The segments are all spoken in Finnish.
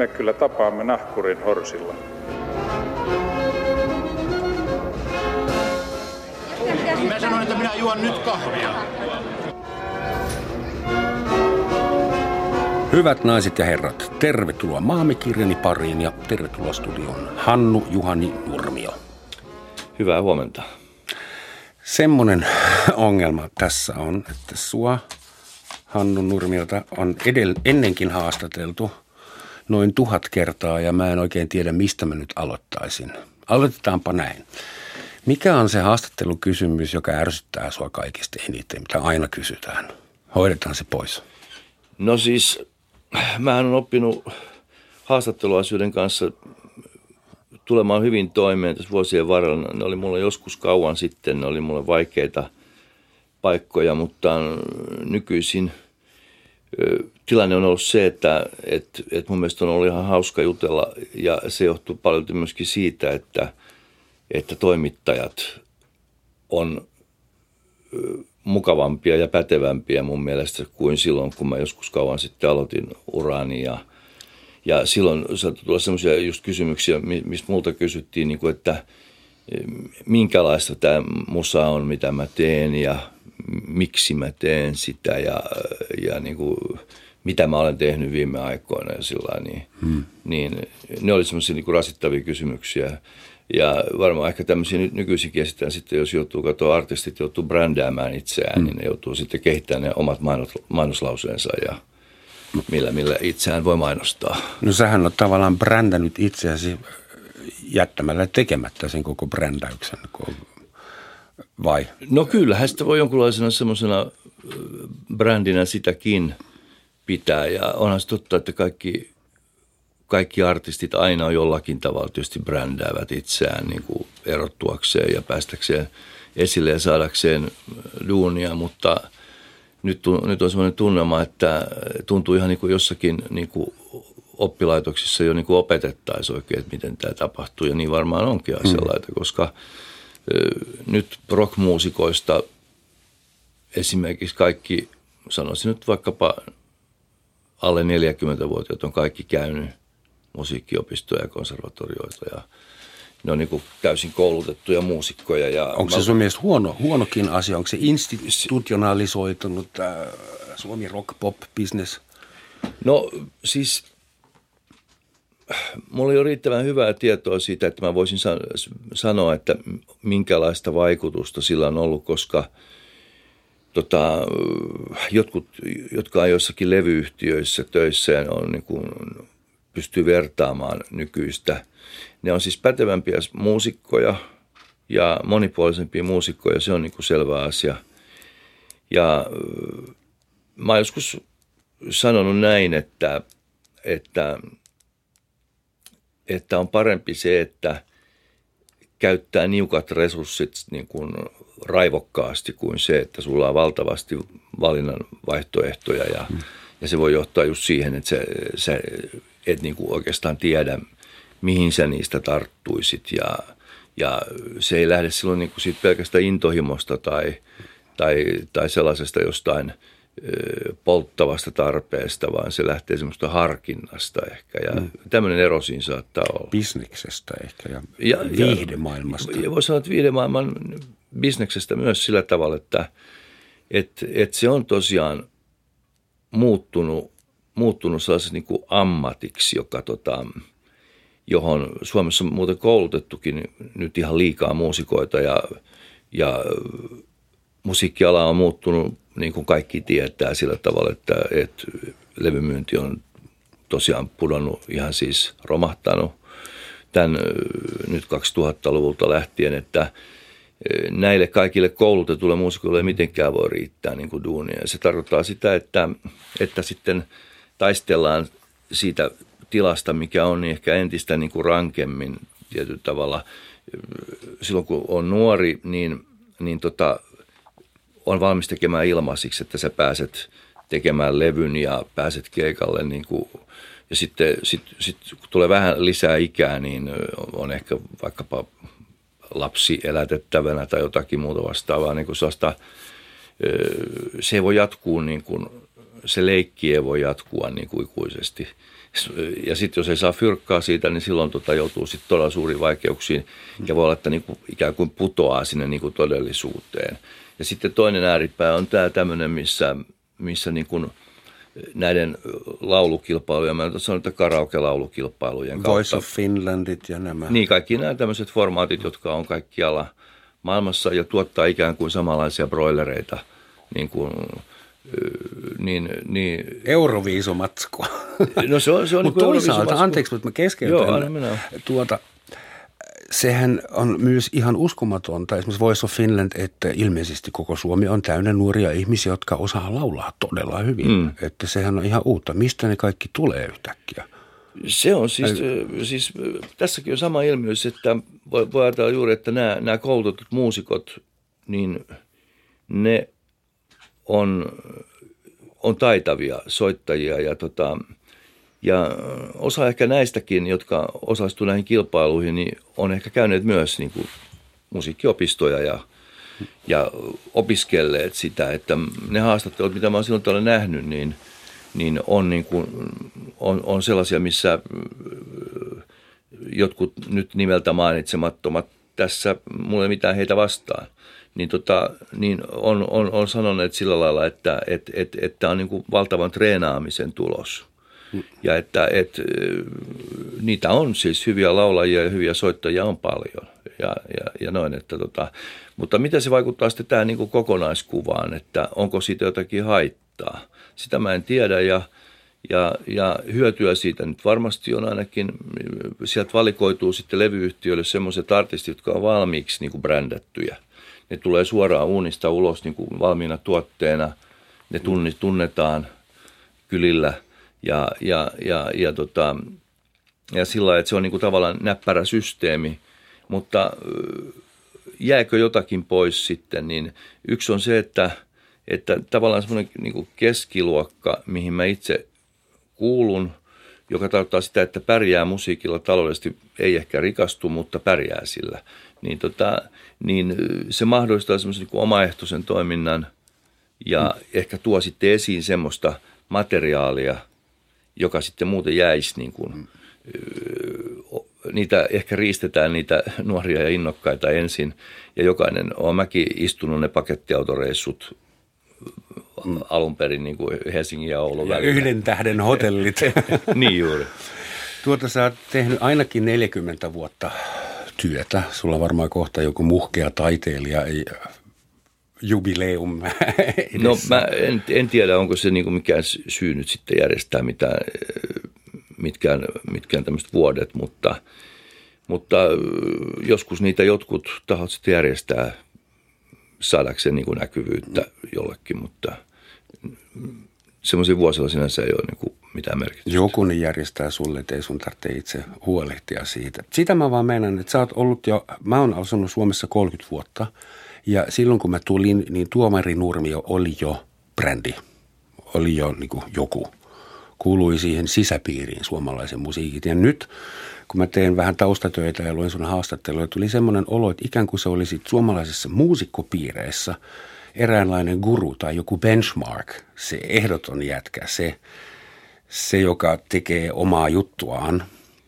me kyllä tapaamme nahkurin horsilla. Mä sanoin, että minä juon nyt kahvia. Hyvät naiset ja herrat, tervetuloa Maamikirjani pariin ja tervetuloa studioon Hannu Juhani Nurmio. Hyvää huomenta. Semmoinen ongelma tässä on, että sua Hannu Nurmiota on edell- ennenkin haastateltu noin tuhat kertaa ja mä en oikein tiedä, mistä mä nyt aloittaisin. Aloitetaanpa näin. Mikä on se haastattelukysymys, joka ärsyttää sua kaikista eniten, mitä aina kysytään? Hoidetaan se pois. No siis, mä oon oppinut haastatteluasioiden kanssa tulemaan hyvin toimeen tässä vuosien varrella. Ne oli mulle joskus kauan sitten, ne oli mulle vaikeita paikkoja, mutta nykyisin tilanne on ollut se, että et, et mun mielestä on ollut ihan hauska jutella ja se johtuu paljon myöskin siitä, että, että toimittajat on mukavampia ja pätevämpiä mun mielestä kuin silloin, kun mä joskus kauan sitten aloitin urani ja, ja silloin saattoi tulla semmoisia just kysymyksiä, mistä multa kysyttiin, niin kuin, että minkälaista tämä musa on, mitä mä teen ja miksi mä teen sitä ja, ja niin kuin, mitä mä olen tehnyt viime aikoina ja sillä niin, hmm. niin ne oli semmoisia niin rasittavia kysymyksiä. Ja varmaan ehkä tämmöisiä nyt nykyisinkin esitetään sitten, jos joutuu katsoa artistit, joutuu brändäämään itseään, hmm. niin ne joutuu sitten kehittämään ne omat mainos, mainoslauseensa ja millä, millä itseään voi mainostaa. No sähän on tavallaan brändännyt itseäsi jättämällä tekemättä sen koko brändäyksen, vai? No kyllähän sitä voi jonkunlaisena semmoisena brändinä sitäkin pitää. Ja onhan se totta, että kaikki, kaikki artistit aina jollakin tavalla tietysti brändäävät itseään niin kuin erottuakseen ja päästäkseen esille ja saadakseen duunia, mutta nyt, nyt on semmoinen tunnelma, että tuntuu ihan niin kuin jossakin niin kuin oppilaitoksissa jo niin kuin opetettaisiin oikein, että miten tämä tapahtuu. Ja niin varmaan onkin asianlaita, mm. koska nyt rockmuusikoista esimerkiksi kaikki, sanoisin nyt vaikkapa alle 40-vuotiaat on kaikki käynyt musiikkiopistoja ja konservatorioita ja ne on niin kuin täysin koulutettuja muusikkoja. Ja Onko se sun mielestä huono, huonokin asia? Onko se institutionalisoitunut äh, Suomi rock pop business? No siis mulla ei ole riittävän hyvää tietoa siitä, että mä voisin sanoa, että minkälaista vaikutusta sillä on ollut, koska tota, jotkut, jotka on jossakin levyyhtiöissä töissä ja on niin kuin, pystyy vertaamaan nykyistä. Ne on siis pätevämpiä muusikkoja ja monipuolisempia muusikkoja, se on niin kuin selvä asia. Ja mä oon joskus sanonut näin, että, että että on parempi se, että käyttää niukat resurssit niin kuin raivokkaasti kuin se, että sulla on valtavasti valinnan vaihtoehtoja ja, mm. ja se voi johtaa just siihen, että sä, sä et niin kuin oikeastaan tiedä, mihin sä niistä tarttuisit ja, ja se ei lähde silloin niin kuin siitä pelkästä intohimosta tai, tai, tai sellaisesta jostain – polttavasta tarpeesta, vaan se lähtee semmoista harkinnasta ehkä. Ja mm. tämmöinen ero siinä saattaa olla. Bisneksestä ehkä ja, ja viihdemaailmasta. Ja, ja voi sanoa, että viihdemaailman bisneksestä myös sillä tavalla, että et, et se on tosiaan muuttunut, muuttunut sellaiseksi niin kuin ammatiksi, joka tota, johon Suomessa on muuten koulutettukin nyt ihan liikaa muusikoita ja, ja musiikkiala on muuttunut niin kuin kaikki tietää sillä tavalla, että, että levymyynti on tosiaan pudonnut ihan siis romahtanut tämän nyt 2000-luvulta lähtien, että näille kaikille koulutetuille muusikoille ei mitenkään voi riittää niin kuin duunia. Se tarkoittaa sitä, että, että sitten taistellaan siitä tilasta, mikä on niin ehkä entistä niin kuin rankemmin tietyllä tavalla. Silloin kun on nuori, niin, niin tota, on valmis tekemään ilmaisiksi, että sä pääset tekemään levyn ja pääset keikalle niin kuin, ja sitten sit, sit, kun tulee vähän lisää ikää, niin on ehkä vaikkapa lapsi elätettävänä tai jotakin muuta vastaavaa. Niin kuin se ei voi jatkuu, niin kuin, se leikki ei voi jatkua niin kuin ikuisesti. ja sitten jos ei saa fyrkkaa siitä, niin silloin tota joutuu sitten todella suuriin vaikeuksiin ja voi olla, että niin kuin, ikään kuin putoaa sinne niin kuin todellisuuteen. Ja sitten toinen ääripää on tämä tämmöinen, missä, missä niin kuin näiden laulukilpailujen, mä sanon, että karaoke-laulukilpailujen kautta. Voice of Finlandit ja nämä. Niin, kaikki nämä tämmöiset formaatit, jotka on kaikkialla maailmassa ja tuottaa ikään kuin samanlaisia broilereita, niin kuin niin, niin... Euroviisumatskua. No se on, se on Mutta niin toisaalta, anteeksi, mutta mä keskeytän. Joo, tuota, sehän on myös ihan uskomatonta, esimerkiksi Voice of Finland, että ilmeisesti koko Suomi on täynnä nuoria ihmisiä, jotka osaa laulaa todella hyvin. Mm. Että sehän on ihan uutta. Mistä ne kaikki tulee yhtäkkiä? Se on siis, siis tässäkin on sama ilmiö, että voi, voi ajatella juuri, että nämä, nämä koulutetut muusikot, niin ne on, on taitavia soittajia ja, tota, ja osa ehkä näistäkin, jotka osallistuivat näihin kilpailuihin, niin on ehkä käyneet myös niin kuin musiikkiopistoja ja, ja opiskelleet sitä, että ne haastattelut, mitä mä olen silloin tällä nähnyt, niin, niin, on, niin kuin, on, on sellaisia, missä jotkut nyt nimeltä mainitsemattomat tässä, mulla ei mitään heitä vastaan – niin, tota, niin on, on, on sanoneet sillä lailla, että et, et, et tämä on niin kuin valtavan treenaamisen tulos. Ja että et, niitä on siis hyviä laulajia ja hyviä soittajia on paljon. Ja, ja, ja noin, että tota, mutta miten se vaikuttaa sitten tähän niin kuin kokonaiskuvaan, että onko siitä jotakin haittaa? Sitä mä en tiedä ja, ja, ja hyötyä siitä nyt varmasti on ainakin, sieltä valikoituu sitten levyyhtiöille semmoiset artistit, jotka on valmiiksi niin kuin brändättyjä – ne tulee suoraan uunista ulos niin kuin valmiina tuotteena. Ne tunnetaan kylillä ja, ja, ja, ja, tota, ja sillä lailla, että se on niin kuin tavallaan näppärä systeemi. Mutta jääkö jotakin pois sitten, niin yksi on se, että, että tavallaan semmoinen niin keskiluokka, mihin mä itse kuulun, joka tarkoittaa sitä, että pärjää musiikilla taloudellisesti, ei ehkä rikastu, mutta pärjää sillä – niin, tota, niin se mahdollistaa semmoisen niin omaehtoisen toiminnan ja mm. ehkä tuo sitten esiin semmoista materiaalia, joka sitten muuten jäisi niin kuin, mm. niitä ehkä riistetään niitä nuoria ja innokkaita ensin ja jokainen on mäkin istunut ne pakettiautoreissut mm. alun perin niin kuin Helsingin ja Oulun ja välillä. yhden tähden hotellit. niin juuri. Tuota sä oot tehnyt ainakin 40 vuotta työtä. Sulla varmaan kohta joku muhkea taiteilija ei jubileum No mä en, en tiedä, onko se niin mikään syy nyt sitten järjestää mitään, mitkään, mitkään tämmöiset vuodet, mutta, mutta joskus niitä jotkut tahot sitten järjestää saadakseen niin näkyvyyttä jollekin, mutta semmoisia vuosilla sinänsä ei ole niin kuin mitään merkitystä. Joku niin järjestää sulle, että ei sun tarvitse itse huolehtia siitä. Sitä mä vaan menen, että sä oot ollut jo, mä oon asunut Suomessa 30 vuotta ja silloin kun mä tulin, niin Tuomari Nurmio oli jo brändi, oli jo niin kuin joku, kuului siihen sisäpiiriin suomalaisen musiikin. Ja nyt kun mä teen vähän taustatöitä ja luen sun haastatteluja, tuli semmoinen olo, että ikään kuin se olisi suomalaisessa muusikkopiireissä – eräänlainen guru tai joku benchmark, se ehdoton jätkä, se, se joka tekee omaa juttuaan.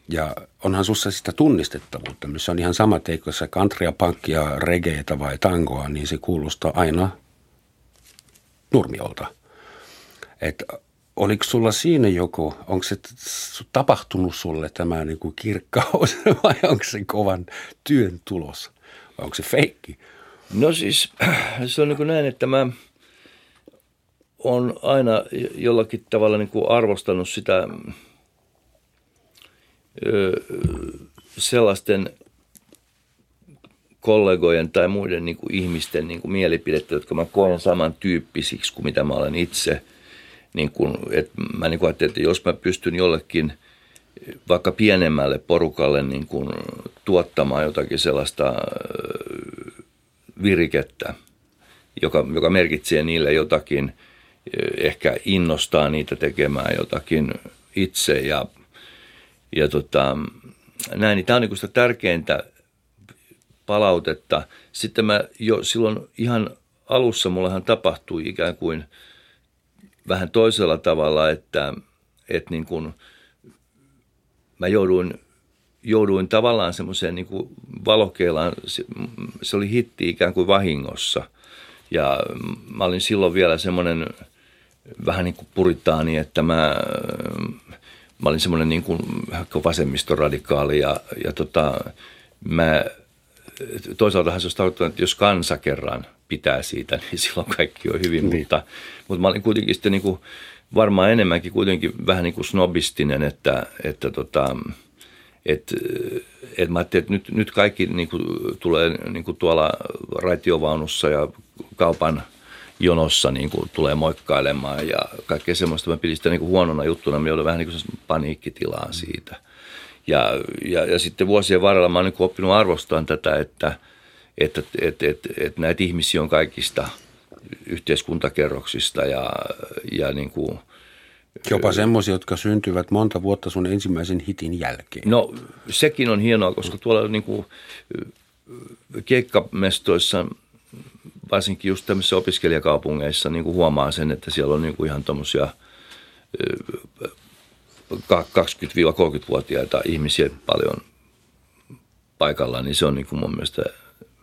Ja onhan sussa sitä tunnistettavuutta, missä on ihan sama teikö se countrya, punkkia, regeeta vai tangoa, niin se kuulostaa aina nurmiolta. Et oliko sulla siinä joku, onko se tapahtunut sulle tämä niin kirkkaus vai onko se kovan työn tulos? Vai onko se feikki? No siis se on niin kuin näin, että mä on aina jollakin tavalla niin kuin arvostanut sitä ö, sellaisten kollegojen tai muiden niin kuin ihmisten niin kuin mielipidettä, jotka mä koen samantyyppisiksi kuin mitä mä olen itse. Niin kuin, että mä niin kuin ajattelin, että jos mä pystyn jollekin vaikka pienemmälle porukalle niin kuin tuottamaan jotakin sellaista virikettä, joka, joka merkitsee niille jotakin, eh, ehkä innostaa niitä tekemään jotakin itse ja, ja tota, näin, niin tämä on niin sitä tärkeintä palautetta. Sitten mä jo silloin ihan alussa mullehan tapahtui ikään kuin vähän toisella tavalla, että, että niin kuin mä jouduin, jouduin tavallaan semmoiseen niin valokeilaan, se, se oli hitti ikään kuin vahingossa. Ja mä olin silloin vielä semmoinen vähän niin kuin puritaani, että mä, mä olin semmoinen niin kuin vasemmistoradikaali ja, ja tota, mä, toisaaltahan se olisi tarkoittanut, että jos kansa kerran pitää siitä, niin silloin kaikki on hyvin, niin. mutta, mutta mä olin kuitenkin sitten niin kuin, varmaan enemmänkin kuitenkin vähän niin kuin snobistinen, että, että tota, et, et mä ajattelin, että nyt, nyt kaikki niin kuin, tulee niin kuin tuolla raitiovaunussa ja kaupan jonossa niin kuin, tulee moikkailemaan ja kaikkea semmoista. Mä pidin sitä niin kuin huonona juttuna, mä joudun vähän niin kuin paniikkitilaan siitä. Ja, ja, ja sitten vuosien varrella mä oon niin oppinut arvostamaan tätä, että, että, että, että, että näitä ihmisiä on kaikista yhteiskuntakerroksista ja, ja niin kuin, Jopa semmoisia, jotka syntyvät monta vuotta sun ensimmäisen hitin jälkeen. No sekin on hienoa, koska tuolla niin kuin, keikkamestoissa, varsinkin just tämmöisissä opiskelijakaupungeissa niin kuin huomaa sen, että siellä on niin kuin ihan tuommoisia 20-30-vuotiaita ihmisiä paljon paikalla, niin se on niin kuin mun mielestä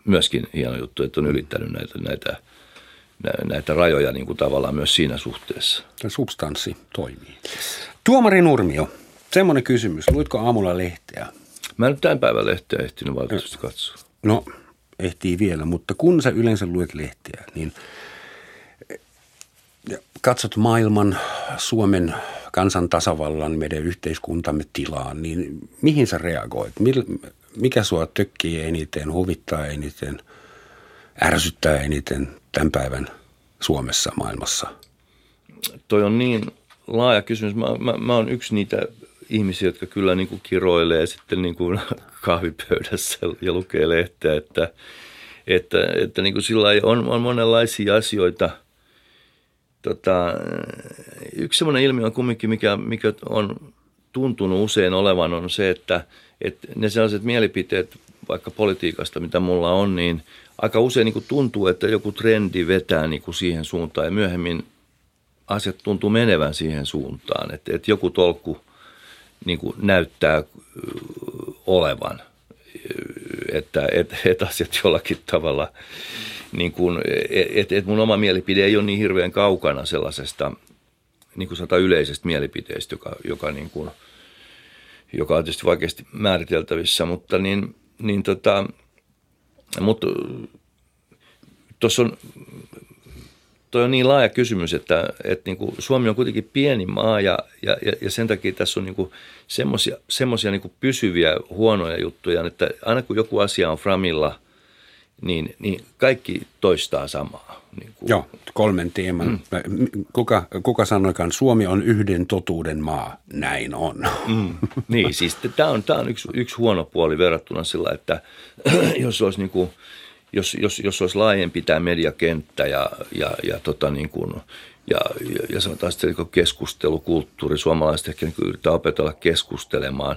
myöskin hieno juttu, että on ylittänyt näitä, näitä, näitä rajoja niin kuin tavallaan myös siinä suhteessa. Substanssi toimii. Tuomari Nurmio, semmoinen kysymys. Luitko aamulla lehteä? Mä en nyt tämän päivän lehteä ehtinyt valitettavasti katsoa. No, ehtii vielä, mutta kun sä yleensä luet lehteä, niin katsot maailman, Suomen kansan tasavallan, meidän yhteiskuntamme tilaan, niin mihin sä reagoit? Mikä sua tökkii eniten, huvittaa eniten, ärsyttää eniten tämän päivän Suomessa, maailmassa? Toi on niin laaja kysymys. Mä, mä, mä oon yksi niitä ihmisiä, jotka kyllä niin kuin kiroilee sitten niin kuin kahvipöydässä ja lukee lehteä, että, että, että niin kuin sillä on, on monenlaisia asioita – tota, yksi sellainen ilmiö on kumminkin, mikä, mikä on tuntunut usein olevan, on se, että, että ne sellaiset mielipiteet vaikka politiikasta, mitä mulla on, niin aika usein niin kuin tuntuu, että joku trendi vetää niin kuin siihen suuntaan ja myöhemmin asiat tuntuu menevän siihen suuntaan, että, että joku tolkku niin kuin näyttää olevan, että, että, että asiat jollakin tavalla – niin kuin, että et mun oma mielipide ei ole niin hirveän kaukana sellaisesta niin kuin sanotaan yleisestä mielipiteestä, joka, joka, niin kuin, joka on tietysti vaikeasti määriteltävissä, mutta niin, niin tota, mutta tuossa on, toi on niin laaja kysymys, että, että niin kuin Suomi on kuitenkin pieni maa ja, ja, ja sen takia tässä on niin semmoisia niin pysyviä huonoja juttuja, että aina kun joku asia on framilla – niin, niin kaikki toistaa samaa. Niin kuin. Joo, kolmen teeman. Mm. Kuka, kuka sanoikaan, Suomi on yhden totuuden maa. Näin on. Mm. Niin, siis tämä on, tämä on yksi, yksi huono puoli verrattuna sillä, että jos olisi niin kuin, jos, jos, jos olisi laajempi tämä mediakenttä ja, ja, ja tota niin kuin, ja, ja, ja sanotaan sitten niin keskustelukulttuuri, suomalaiset ehkä niin yrittää opetella keskustelemaan.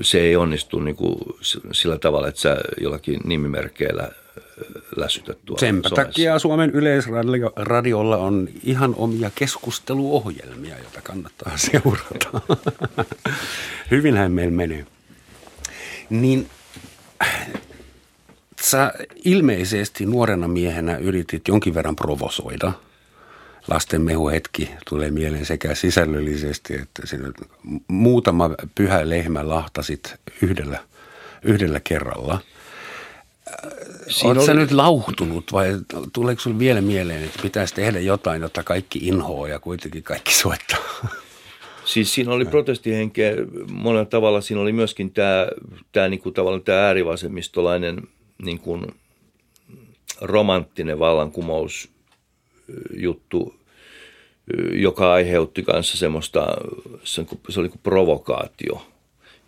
Se ei onnistu niin kuin sillä tavalla, että sä jollakin nimimerkeillä läsytät tuolla Sen takia Suomen yleisradiolla on ihan omia keskusteluohjelmia, joita kannattaa seurata. Hyvinhän meillä menee. Niin sä ilmeisesti nuorena miehenä yritit jonkin verran provosoida – lastenmehuhetki tulee mieleen sekä sisällöllisesti että sinne muutama pyhä lehmä lahtasit yhdellä, yhdellä kerralla. Oletko oli... nyt lauhtunut vai tuleeko sinulle vielä mieleen, että pitäisi tehdä jotain, jotta kaikki inhoa ja kuitenkin kaikki soittaa? Siis siinä oli protestihenkeä monella tavalla. Siinä oli myöskin tämä, tämä, niin kuin tavallaan tämä äärivasemmistolainen niin kuin romanttinen vallankumous juttu, joka aiheutti kanssa semmoista, se oli kuin provokaatio.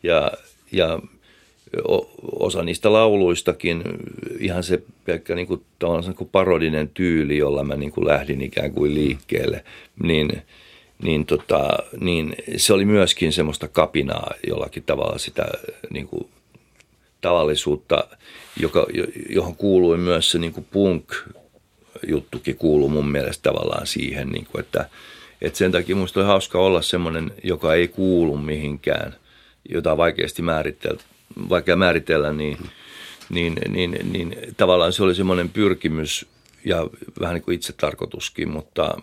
Ja, ja osa niistä lauluistakin, ihan se pelkkä niin kuin, niin kuin parodinen tyyli, jolla mä niin kuin lähdin ikään kuin liikkeelle, niin, niin, tota, niin se oli myöskin semmoista kapinaa jollakin tavalla sitä niin kuin, tavallisuutta, joka, johon kuului myös se niin kuin punk juttukin kuuluu mun mielestä tavallaan siihen, niin kuin, että, että sen takia musta on hauska olla semmoinen, joka ei kuulu mihinkään jota on vaikeasti määritellä, vaikea määritellä, niin, niin, niin, niin tavallaan se oli semmoinen pyrkimys ja vähän niin kuin itsetarkoituskin, mutta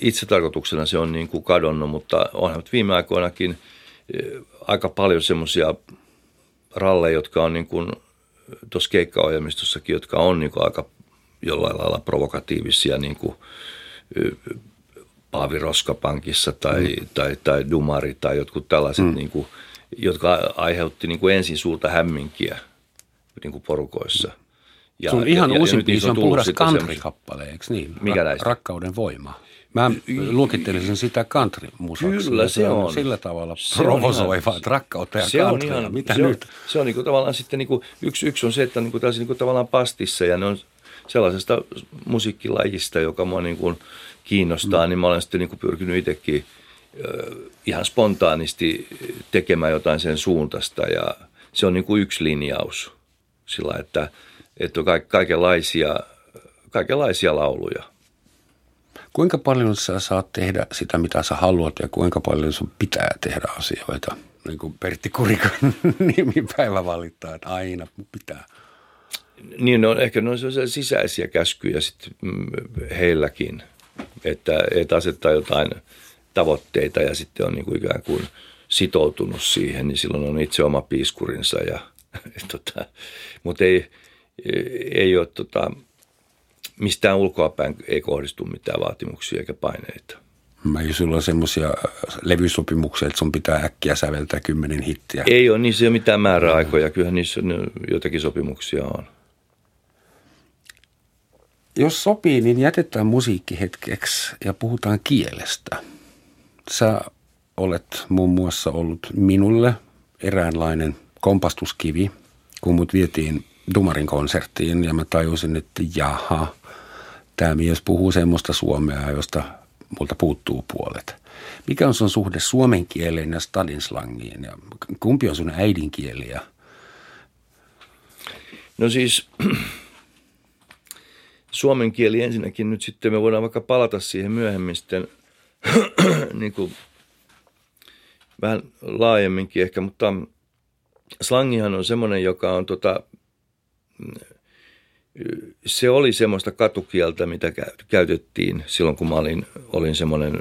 itsetarkoituksena se on niin kuin kadonnut, mutta onhan viime aikoinakin aika paljon semmoisia ralleja, jotka on niin kuin tuossa keikkaohjelmistossakin, jotka on niin kuin aika jollain lailla provokatiivisia, niin kuin Paavi Roskapankissa tai, mm. tai, tai Dumari tai jotkut tällaiset, mm. niin kuin, jotka aiheutti niin kuin ensin suurta hämminkiä niin kuin porukoissa. Ja, Sun ihan ja, uusin ja biisi on puhdas country-kappale, eikö niin? Mikä näistä? Rakkauden voima. Mä luokittelisin sitä country-musaksi. Kyllä se on. Sillä tavalla provosoiva, että rakkautta ja se country. On ihan, Mitä se nyt? On, se on niin tavallaan sitten, niin kuin, yksi, yksi on se, että niin kuin, niin kuin tavallaan pastissa ja ne on sellaisesta musiikkilajista, joka mua niin kuin kiinnostaa, mm. niin mä olen sitten niin kuin pyrkinyt itsekin ihan spontaanisti tekemään jotain sen suuntaista ja se on niin kuin yksi linjaus sillä, että, että on kaikenlaisia, kaikenlaisia lauluja. Kuinka paljon sä saat tehdä sitä, mitä sä haluat ja kuinka paljon sun pitää tehdä asioita? Niin kuin Pertti Kurikan nimipäivä valittaa, että aina pitää. Niin, no, ehkä ne on sisäisiä käskyjä sitten mm, heilläkin, että, että asettaa jotain tavoitteita ja sitten on niin kuin ikään kuin sitoutunut siihen, niin silloin on itse oma piiskurinsa. Ja, tota, mutta ei, ei ole tota, mistään ulkoapäin ei kohdistu mitään vaatimuksia eikä paineita. Mä jos sulla on semmoisia levysopimuksia, että sun pitää äkkiä säveltää kymmenen hittiä. Ei ole, niissä ei ole mitään määräaikoja. Kyllähän niissä joitakin sopimuksia on. Jos sopii, niin jätetään musiikki hetkeksi ja puhutaan kielestä. Sä olet muun muassa ollut minulle eräänlainen kompastuskivi, kun mut vietiin Dumarin konserttiin ja mä tajusin, että jaha, tämä mies puhuu semmoista suomea, josta multa puuttuu puolet. Mikä on sun suhde suomen kieleen ja stadinslangiin ja kumpi on sun äidinkieliä? No siis suomen kieli ensinnäkin nyt sitten me voidaan vaikka palata siihen myöhemmin sitten niin kuin vähän laajemminkin ehkä, mutta slangihan on semmoinen, joka on tota, se oli semmoista katukieltä, mitä käytettiin silloin, kun mä olin, olin semmoinen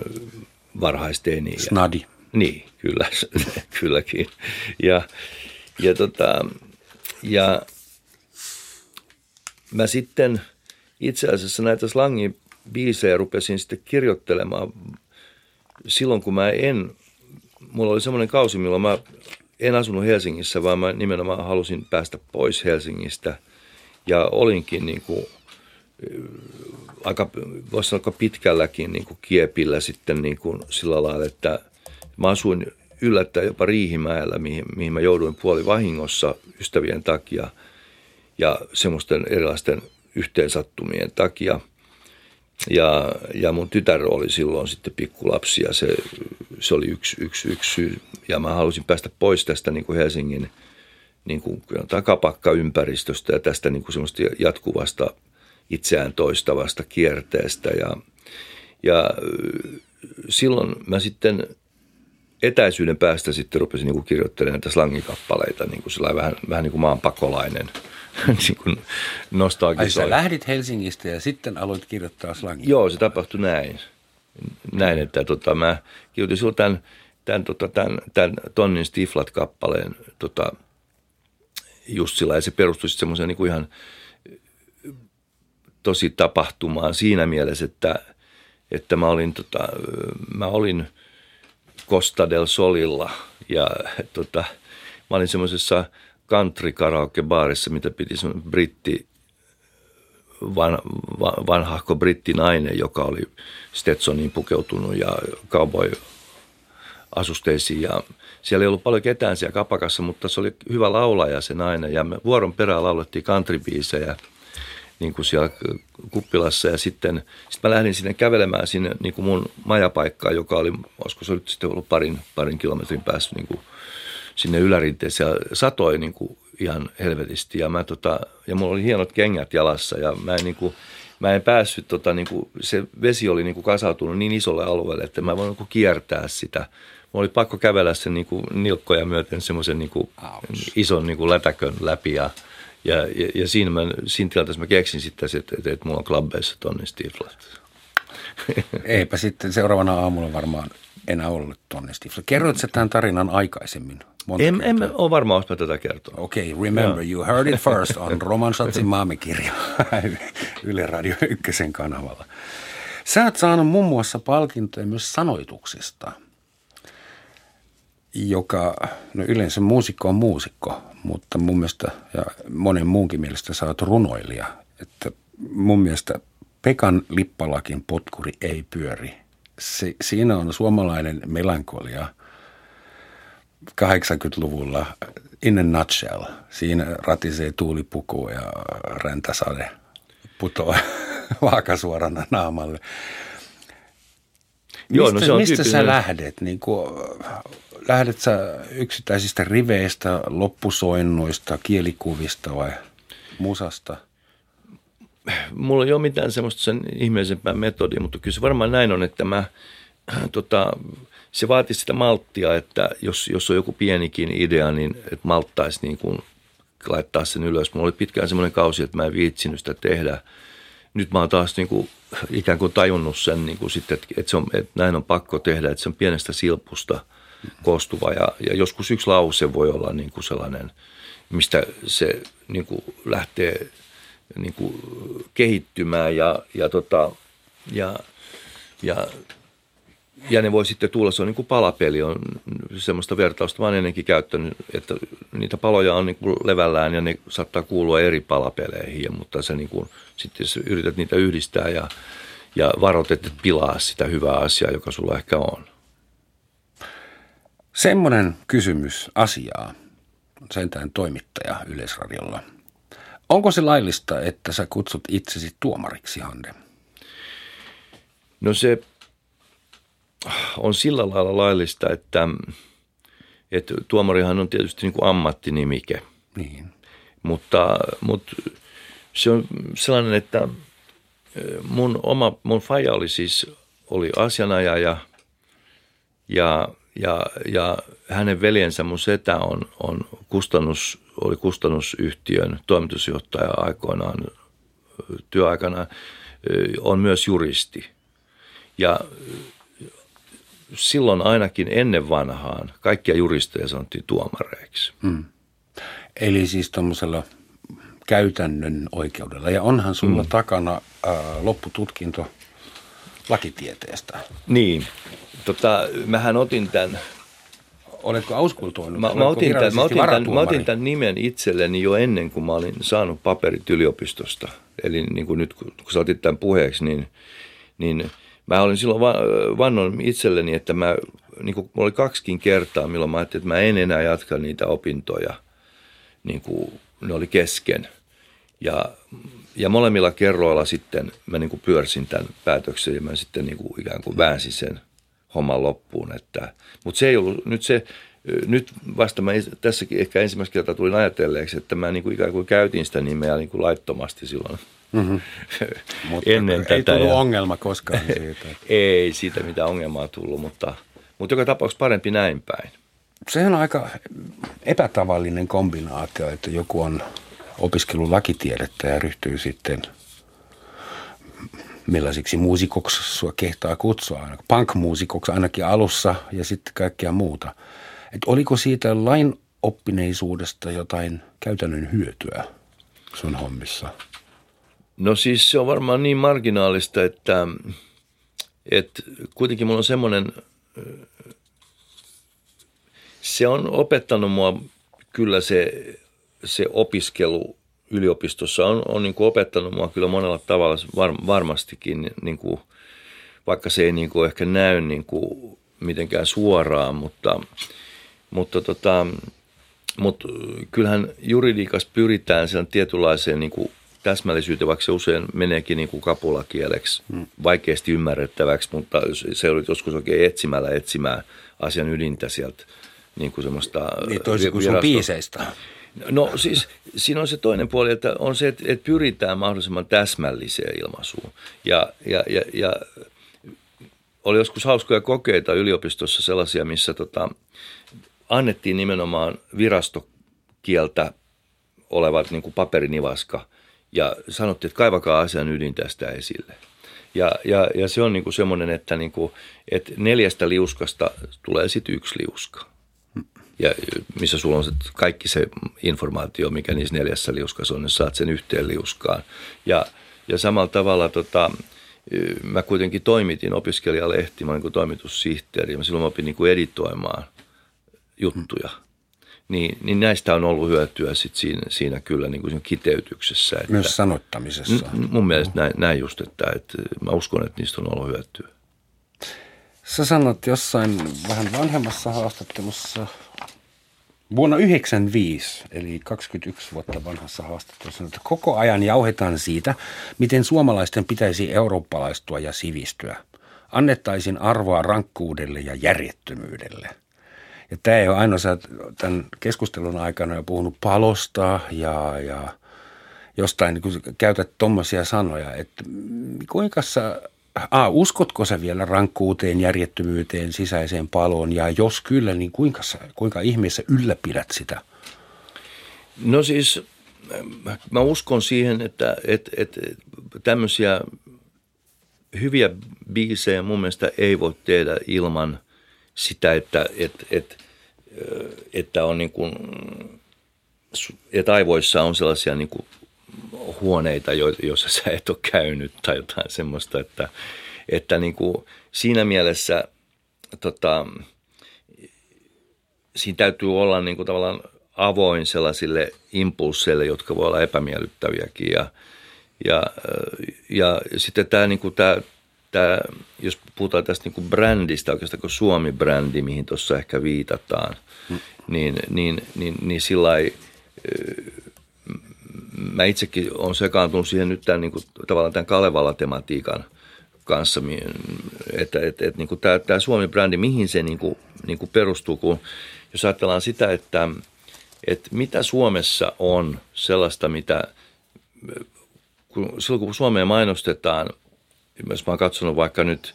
varhaisteini. Snadi. Niin, kyllä, kylläkin. Ja, ja, tota, ja mä sitten itse asiassa näitä slangin biisejä rupesin sitten kirjoittelemaan silloin, kun mä en, mulla oli semmoinen kausi, milloin mä en asunut Helsingissä, vaan mä nimenomaan halusin päästä pois Helsingistä – ja olinkin niin kuin, aika, voisi sanoa pitkälläkin niin kuin kiepillä sitten niin kuin sillä lailla, että mä asuin yllättäen jopa Riihimäellä, mihin, mihin mä jouduin puoli vahingossa ystävien takia ja semmoisten erilaisten yhteensattumien takia. Ja, ja mun tytär oli silloin sitten pikkulapsi ja se, se oli yksi, yksi, yksi syy. Ja mä halusin päästä pois tästä niin kuin Helsingin – niin kuin takapakkaympäristöstä ja tästä niin kuin semmoista jatkuvasta itseään toistavasta kierteestä. Ja, ja silloin mä sitten etäisyyden päästä sitten rupesin niin kuin kirjoittelemaan näitä slangikappaleita, niin kuin vähän, vähän niin kuin maanpakolainen niin kuin Ai sä lähdit Helsingistä ja sitten aloit kirjoittaa slangia? Joo, se tapahtui näin. Näin, että tota, mä kirjoitin silloin tämän, tämän, tota, tämän, tämän Tonnin Stiflat-kappaleen tota, just sillä ja se perustui semmoiseen niin ihan tosi tapahtumaan siinä mielessä, että, että mä olin, tota, mä olin Costa del Solilla ja tota, mä olin semmoisessa country karaoke baarissa, mitä piti britti, van, van, vanhahko brittinainen, joka oli Stetsoniin pukeutunut ja cowboy asusteisiin. Ja siellä ei ollut paljon ketään siellä kapakassa, mutta se oli hyvä laulaja se nainen. Ja me vuoron perään laulettiin countrybiisejä niin kuin siellä kuppilassa. Ja sitten sit mä lähdin sinne kävelemään sinne niin kuin mun majapaikkaan, joka oli, olisiko se nyt sitten ollut parin, parin kilometrin päässä niin kuin sinne ylärinteeseen ja satoi niin kuin ihan helvetisti ja, mä, tota, ja mulla oli hienot kengät jalassa ja mä en niin kuin, mä en päässyt, tota, niin kuin, se vesi oli niin kuin kasautunut niin isolle alueelle, että mä voin niin kiertää sitä oli pakko kävellä sen niin kuin nilkkoja myöten semmoisen niin kuin ison niin kuin lätäkön läpi ja, ja, ja, ja siinä, mä, siinä tilanteessa mä keksin sitten, että, että, että mulla on klubbeissa tonni Stiflat. Eipä sitten seuraavana aamulla varmaan enää ollut tonne Stiflat. Kerroit tämän tarinan aikaisemmin? En, en ole varma, jos mä tätä kertoa. Okei, okay, remember, yeah. you heard it first on Roman Schatzin maamikirja Yle Radio ykkösen kanavalla. Sä oot saanut muun muassa palkintoja myös sanoituksista, joka, no yleensä muusikko on muusikko, mutta mun mielestä ja monen muunkin mielestä sä oot runoilija. Että mun mielestä Pekan Lippalakin potkuri ei pyöri. Se, siinä on suomalainen melankolia – 80-luvulla in a nutshell. Siinä ratisee tuulipuku ja räntäsade putoaa vaakasuorana naamalle. Mistä, Joo, no se on mistä tyyppinen... sä lähdet? Niin kuin, lähdet sä yksittäisistä riveistä, loppusoinnuista, kielikuvista vai musasta? Mulla ei ole mitään semmoista sen ihmeellisempää metodia, mutta kyllä se varmaan näin on, että mä tota, se vaatii sitä malttia, että jos, jos on joku pienikin idea, niin että malttaisi niin kuin laittaa sen ylös. Mulla oli pitkään semmoinen kausi, että mä en viitsinyt sitä tehdä. Nyt mä oon taas niin kuin, ikään kuin tajunnut sen niin kuin sitten, että, että, se on, että näin on pakko tehdä, että se on pienestä silpusta koostuva. Ja, ja joskus yksi lause voi olla niin kuin sellainen, mistä se niin kuin lähtee niin kuin kehittymään ja, ja, tota, ja, ja ja ne voi sitten tulla, se on niin kuin palapeli, on semmoista vertausta, mä oon ennenkin käyttänyt, että niitä paloja on niin kuin levällään ja ne saattaa kuulua eri palapeleihin, ja, mutta se niin kuin, sitten jos yrität niitä yhdistää ja, ja varot, että pilaa sitä hyvää asiaa, joka sulla ehkä on. Semmoinen kysymys asiaa, sentään toimittaja Yleisradiolla. Onko se laillista, että sä kutsut itsesi tuomariksi, Hande? No se on sillä lailla laillista, että, että tuomarihan on tietysti niin kuin ammattinimike. Niin. Mutta, mutta se on sellainen, että mun oma, mun faija oli siis, oli asianajaja ja, ja, ja hänen veljensä, mun setä on, on kustannus, oli kustannusyhtiön toimitusjohtaja aikoinaan työaikana, on myös juristi. Ja silloin ainakin ennen vanhaan kaikkia juristeja sanottiin tuomareiksi. Mm. Eli siis tuommoisella käytännön oikeudella. Ja onhan sulla mm. takana ää, loppututkinto lakitieteestä. Niin. Tota, mähän otin tämän Oletko auskultoinut? Mä, mä, otin tämän, mä, otin tämän, mä otin tämän nimen itselleni jo ennen kuin mä olin saanut paperit yliopistosta. Eli niin kuin nyt kun sä otit tämän puheeksi, niin, niin mä olin silloin vannon itselleni, että mä, niin kuin, oli kaksikin kertaa, milloin mä ajattelin, että mä en enää jatka niitä opintoja, niin kuin ne oli kesken. Ja, ja molemmilla kerroilla sitten mä niin kuin pyörsin tämän päätöksen ja mä sitten niin kuin ikään kuin väänsin sen homman loppuun. Että, mutta se ei ollut, nyt se, nyt vasta mä tässäkin ehkä ensimmäistä kertaa tulin ajatelleeksi, että mä niin kuin ikään kuin käytin sitä nimeä niin kuin laittomasti silloin Mm-hmm. mutta ennen ei tätä. Ei tullut ja... ongelma koskaan siitä. ei siitä mitään ongelmaa tullut, mutta, mutta joka tapauksessa parempi näin päin. Sehän on aika epätavallinen kombinaatio, että joku on opiskellut lakitiedettä ja ryhtyy sitten millaisiksi muusikoksi sua kehtaa kutsua, punk-muusikoksi ainakin alussa ja sitten kaikkea muuta. Et oliko siitä lain oppineisuudesta jotain käytännön hyötyä sun hommissa? No siis se on varmaan niin marginaalista, että, että kuitenkin mulla on semmoinen, se on opettanut mua kyllä se, se opiskelu yliopistossa on, on niin kuin opettanut mua kyllä monella tavalla var, varmastikin, niin kuin, vaikka se ei niin kuin ehkä näy niin kuin mitenkään suoraan, mutta, mutta, tota, mutta kyllähän juridiikassa pyritään sen tietynlaiseen niin kuin täsmällisyyteen, vaikka se usein meneekin niin kuin kapulakieleksi, hmm. vaikeasti ymmärrettäväksi, mutta se oli joskus oikein etsimällä etsimään asian ydintä sieltä niin kuin semmoista Niin toisin kuin sun biiseistä. No siis siinä on se toinen puoli, että on se, että, että pyritään mahdollisimman täsmälliseen ilmaisuun. Ja, ja, ja, ja oli joskus hauskoja kokeita yliopistossa sellaisia, missä tota, annettiin nimenomaan virastokieltä olevat niin kuin paperinivaska ja sanottiin, että kaivakaa asian ydin tästä esille. Ja, ja, ja se on niin kuin semmoinen, että, niin kuin, että neljästä liuskasta tulee sitten yksi liuska. Ja missä sulla on se, kaikki se informaatio, mikä niissä neljässä liuskassa on, niin saat sen yhteen liuskaan. Ja, ja samalla tavalla tota, mä kuitenkin toimitin opiskelijalehti, mä olin niin toimitussihteeri, ja silloin mä opin niin editoimaan juttuja. Niin, niin näistä on ollut hyötyä sit siinä, siinä kyllä niin kuin kiteytyksessä. Että, Myös sanottamisessa. N- mun mielestä näin, näin just, että, että mä uskon, että niistä on ollut hyötyä. Sä sanot jossain vähän vanhemmassa haastattelussa vuonna 1995, eli 21 vuotta vanhassa haastattelussa, että koko ajan jauhetaan siitä, miten suomalaisten pitäisi eurooppalaistua ja sivistyä. Annettaisiin arvoa rankkuudelle ja järjettömyydelle. Ja tämä ei ole ainoa, sä tämän keskustelun aikana jo puhunut palosta ja, ja jostain, niin kun käytät tuommoisia sanoja, että kuinka sä A, uskotko sä vielä rankkuuteen, järjettömyyteen, sisäiseen paloon ja jos kyllä, niin kuinka, sä, kuinka ihmeessä ylläpidät sitä? No siis mä uskon siihen, että, että, että tämmöisiä hyviä biisejä mun mielestä ei voi tehdä ilman sitä, että, että, että, että on niin kuin, että aivoissa on sellaisia niin kuin huoneita, joissa sä et ole käynyt tai jotain semmoista, että, että niin kuin siinä mielessä tota, siinä täytyy olla niin kuin tavallaan avoin sellaisille impulseille, jotka voi olla epämiellyttäviäkin ja, ja, ja sitten tämä, niin kuin tämä, tämä, jos puhutaan tästä niin kuin brändistä, oikeastaan kuin Suomi-brändi, mihin tuossa ehkä viitataan, mm. niin, niin, niin, niin sillä mä itsekin olen sekaantunut siihen nyt tämän, niin kuin, tavallaan tämän Kalevala-tematiikan kanssa, että, että, että niin kuin tämä, tämä Suomi-brändi, mihin se niin kuin, niin kuin perustuu, kun jos ajatellaan sitä, että, että mitä Suomessa on sellaista, mitä kun, silloin kun Suomea mainostetaan, jos mä oon katsonut vaikka nyt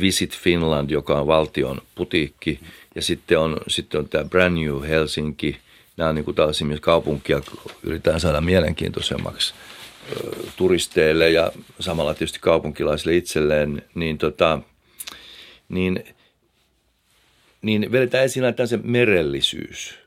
Visit Finland, joka on valtion putiikki, ja sitten on, sitten on tämä Brand New Helsinki – nämä on niin kuin tällaisia, kaupunkia yritetään saada mielenkiintoisemmaksi turisteille ja samalla tietysti kaupunkilaisille itselleen, niin, tota, niin, niin vedetään esiin se merellisyys.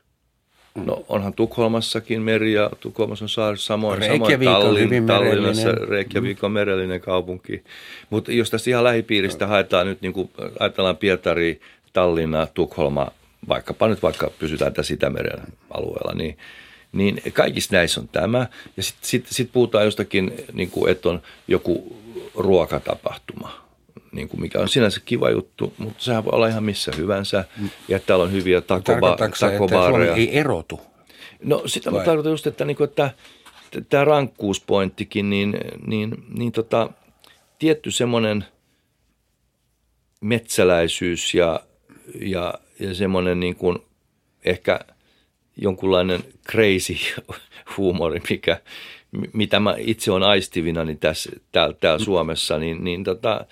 No onhan Tukholmassakin meri ja Tukholmassa on saari samoin, samoin Tallin, Tallinnassa. Reykjavik on merellinen kaupunki. Mutta jos tästä ihan lähipiiristä haetaan nyt, niin kuin ajatellaan Pietari, Tallinna, Tukholma, vaikkapa nyt vaikka pysytään tässä Itämeren alueella, niin, niin kaikissa näissä on tämä. Ja sitten sit, sit puhutaan jostakin, niin kuin, että on joku ruokatapahtuma, niin kuin mikä on sinänsä kiva juttu, mutta sehän voi olla ihan missä hyvänsä. Ja että täällä on hyviä takoba- takobaareja. ei erotu? No sitä mä tarkoitan just, että, niin kuin, että tämä rankkuuspointtikin, niin, niin, niin tota, tietty semmoinen metsäläisyys ja, ja ja semmoinen niin kuin ehkä jonkunlainen crazy huumori, mikä, mitä mä itse olen aistivina niin tässä, täällä, täällä Suomessa, niin, niin, tota,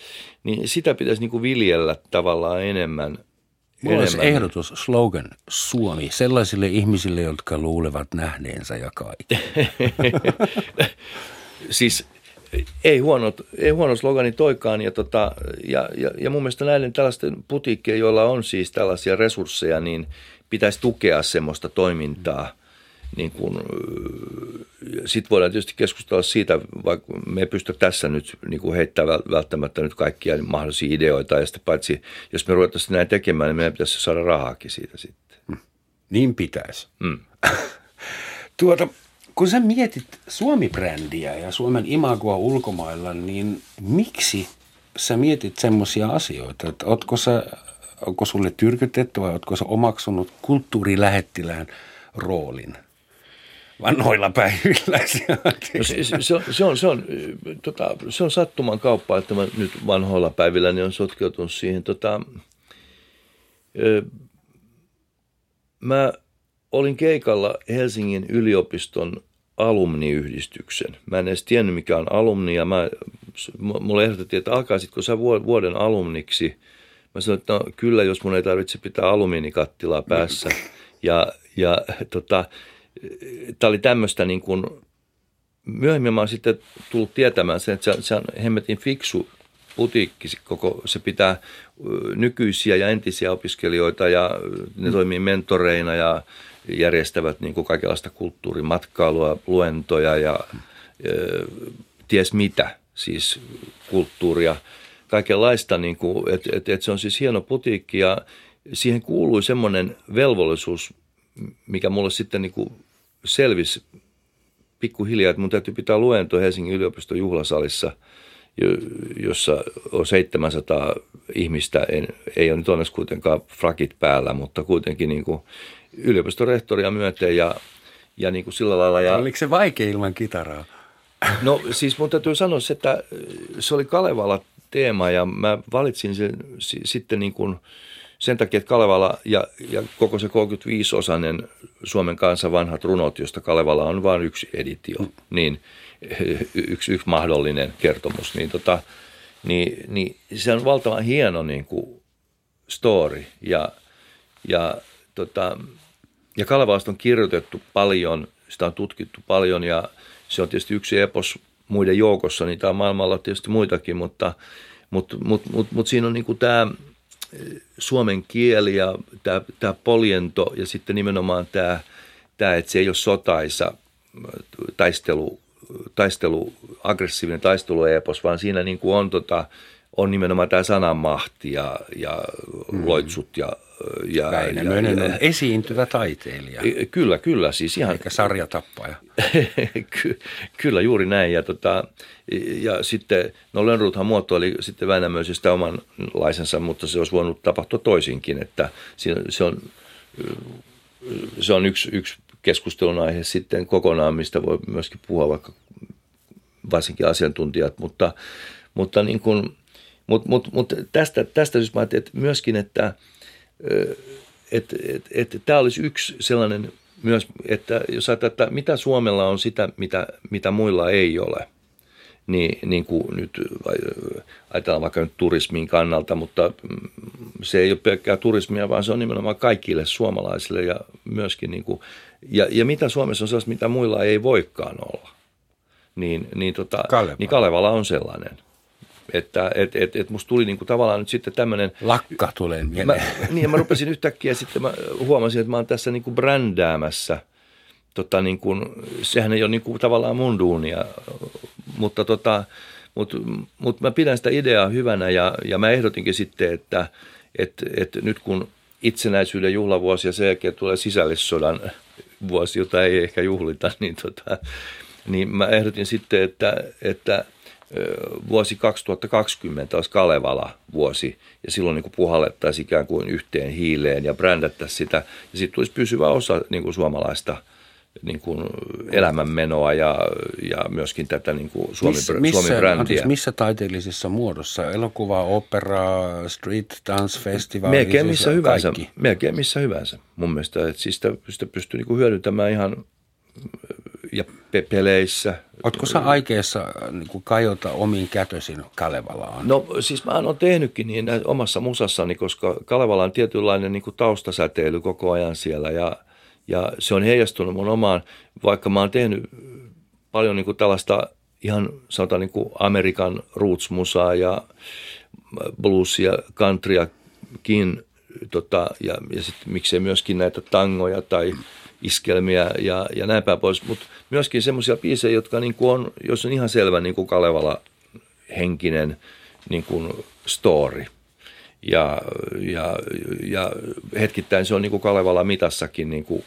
niin sitä pitäisi niin kuin viljellä tavallaan enemmän. Mulla olisi ehdotus, slogan, Suomi, sellaisille ihmisille, jotka luulevat nähneensä ja kaikki. siis ei huono, ei huono slogani toikaan. Ja, tota, ja, ja, ja mun mielestä näiden tällaisten putiikkien, joilla on siis tällaisia resursseja, niin pitäisi tukea semmoista toimintaa. Niin kun, sit voidaan tietysti keskustella siitä, vaikka me ei pysty tässä nyt niin kuin heittämään välttämättä nyt kaikkia mahdollisia ideoita. Ja sitten paitsi, jos me ruvettaisiin näin tekemään, niin meidän pitäisi saada rahaakin siitä sitten. Hmm. Niin pitäisi. Mm. tuota, kun sä mietit Suomi-brändiä ja Suomen imagoa ulkomailla, niin miksi sä mietit semmoisia asioita? Että ootko sä, onko sulle tyrkytetty vai ootko sä omaksunut kulttuurilähettilään roolin? Vanhoilla päivillä. No se, se, on, se, on, se, on, tota, se on sattuman kauppa, että mä nyt vanhoilla päivillä niin on sotkeutunut siihen. Tota, ö, mä olin keikalla Helsingin yliopiston alumniyhdistyksen. Mä en edes tiennyt, mikä on alumni, ja mä, mulle ehdotettiin, että alkaisitko sä vuoden alumniksi. Mä sanoin, että no, kyllä, jos mun ei tarvitse pitää alumiinikattilaa päässä. Ja, ja tota, tämä oli tämmöistä niin kuin, myöhemmin mä oon sitten tullut tietämään sen, että se, se on hemmetin fiksu putiikki, koko, se pitää nykyisiä ja entisiä opiskelijoita ja ne mm. toimii mentoreina ja järjestävät niin kuin kaikenlaista kulttuurimatkailua, luentoja ja e, ties mitä, siis kulttuuria, kaikenlaista, niin että et, et se on siis hieno putiikki ja siihen kuului semmoinen velvollisuus, mikä mulle sitten niin kuin selvisi pikkuhiljaa, että mun täytyy pitää luento Helsingin yliopiston juhlasalissa, jossa on 700 ihmistä. En, ei ole nyt onneksi kuitenkaan frakit päällä, mutta kuitenkin niin kuin yliopiston rehtoria myöten ja, ja niin kuin sillä lailla. Ja, Oliko se vaikea ilman kitaraa? No siis mun täytyy sanoa, että se oli Kalevala teema ja mä valitsin sen sitten niin kuin – sen takia, että Kalevala ja, ja koko se 35-osainen Suomen kanssa vanhat runot, josta Kalevala on vain yksi editio, mm. niin yksi, yksi mahdollinen kertomus, niin, tota, niin, niin se on valtavan hieno niin kuin story. Ja, ja, tota, ja Kalevalasta on kirjoitettu paljon, sitä on tutkittu paljon ja se on tietysti yksi epos muiden joukossa, niitä on maailmalla tietysti muitakin, mutta, mutta, mutta, mutta, mutta siinä on niin kuin tämä – suomen kieli ja tämä, tämä poljento ja sitten nimenomaan tämä, tämä, että se ei ole sotaisa taistelu, taistelu aggressiivinen taisteluepos, vaan siinä niin kuin on, tota, on nimenomaan tämä sananmahti ja, ja mm. loitsut ja ja, Väinämöinen ja, on esiintyvä taiteilija. Kyllä, kyllä. Siis ihan, Eikä sarjatappaja. Ky, kyllä, juuri näin. Ja, tota, ja sitten, no Lönnruthan muotoili sitten Väinämöisestä omanlaisensa, mutta se olisi voinut tapahtua toisinkin. Että se on, se on yksi, yksi keskustelun aihe sitten kokonaan, mistä voi myöskin puhua vaikka varsinkin asiantuntijat, mutta, mutta niin kuin, mut, mut, mut tästä, tästä siis mä että myöskin, että – että et, et, tämä olisi yksi sellainen myös, että jos ajatellaan, että mitä Suomella on sitä, mitä, mitä muilla ei ole, niin, niin kuin nyt ajatellaan vaikka nyt turismin kannalta, mutta se ei ole pelkkää turismia, vaan se on nimenomaan kaikille suomalaisille ja myöskin niin kuin, ja, ja mitä Suomessa on sellaista, mitä muilla ei voikaan olla. Niin, niin, tota, Kalevala. niin Kalevala on sellainen. Että et, et, et musta tuli niinku tavallaan nyt sitten tämmöinen... Lakka tulee mieleen. Mä, niin mä rupesin yhtäkkiä sitten, mä huomasin, että mä oon tässä niinku brändäämässä. Tota, niinku, sehän ei ole niinku tavallaan mun duunia, mutta tota, mut, mut mä pidän sitä ideaa hyvänä ja, ja mä ehdotinkin sitten, että et, et nyt kun itsenäisyyden juhlavuosi ja sen jälkeen tulee sisällissodan vuosi, jota ei ehkä juhlita, niin, tota, niin mä ehdotin sitten, että, että vuosi 2020 olisi Kalevala vuosi ja silloin niin kuin puhallettaisiin ikään kuin yhteen hiileen ja brändättäisiin sitä ja sitten tulisi pysyvä osa niin kuin suomalaista niin kuin elämänmenoa ja, ja myöskin tätä niin kuin Suomi, missä, Suomi-brändiä. Anteeksi, missä taiteellisessa muodossa? Elokuva, opera, street dance festival? Melkein missä siis hyvänsä. Melkein missä hyvänsä mun mielestä. Että siis sitä, sitä pystyy niin kuin hyödyntämään ihan ja pe- peleissä. Oletko sä aikeessa niin kuin kajota omiin kätösin Kalevalaan? No siis mä oon tehnytkin niin omassa musassani, koska Kalevala on tietynlainen niin kuin taustasäteily koko ajan siellä ja, ja se on heijastunut mun omaan, vaikka mä oon tehnyt paljon niin kuin tällaista ihan sanotaan niin kuin Amerikan roots-musaa ja bluesia, countryakin tota, ja, ja sitten miksei myöskin näitä tangoja tai iskelmiä ja, ja näin päin pois, mutta myöskin semmoisia biisejä, jotka niin kuin on, jos on ihan selvä niin kuin Kalevala henkinen niin kuin story. Ja, ja, ja hetkittäin se on niin kuin Kalevala mitassakin niin kuin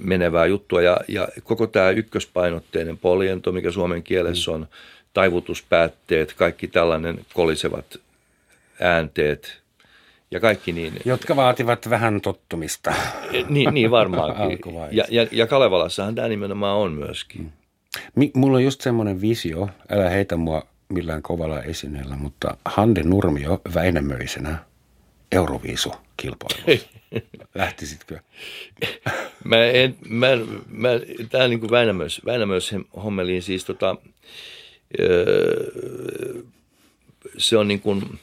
menevää juttua. Ja, ja koko tämä ykköspainotteinen poljento, mikä suomen kielessä on, taivutuspäätteet, kaikki tällainen kolisevat äänteet – ja kaikki niin. Jotka vaativat vähän tottumista. niin, niin varmaankin. ja, ja, ja Kalevalassahan tämä nimenomaan on myöskin. Mm. Mulla on just semmoinen visio, älä heitä mua millään kovalla esineellä, mutta Hande Nurmio Väinämöisenä Euroviisu-kilpailussa? Lähtisitkö? Mä en, mä, mä, tää niin kuin Väinämös, Väinämös hommeliin siis tota, öö, se on niin kuin,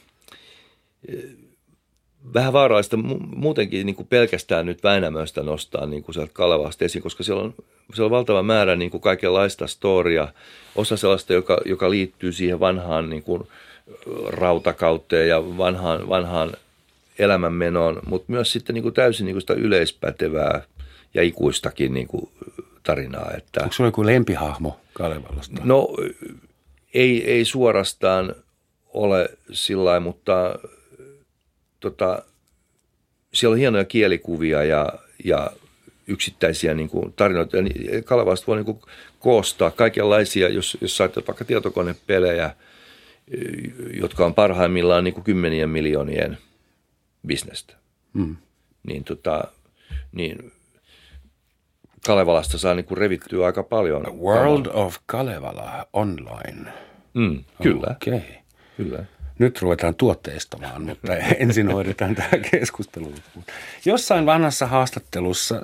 vähän vaarallista muutenkin niin kuin pelkästään nyt Väinämöstä nostaa niin kuin sieltä Kalevasta esiin, koska siellä on, siellä on valtava määrä niin kuin kaikenlaista storia, osa sellaista, joka, joka liittyy siihen vanhaan niin kuin rautakauteen ja vanhaan, vanhaan elämänmenoon, mutta myös sitten niin kuin täysin niin kuin sitä yleispätevää ja ikuistakin niin kuin tarinaa. Että, Onko sinulla joku lempihahmo Kalevalasta? No ei, ei suorastaan ole sillä mutta tota, siellä on hienoja kielikuvia ja, ja yksittäisiä niin kuin tarinoita. Ja Kalevasta voi niin kuin koostaa kaikenlaisia, jos, jos sait vaikka tietokonepelejä, jotka on parhaimmillaan niin kuin kymmenien miljoonien bisnestä. Mm. Niin, tota, niin Kalevalasta saa niin kuin revittyä aika paljon. World of Kalevala online. Mm, kyllä. Okay. Kyllä. Nyt ruvetaan tuotteistamaan, mutta ensin hoidetaan tämä keskustelu. Jossain vanhassa haastattelussa äh,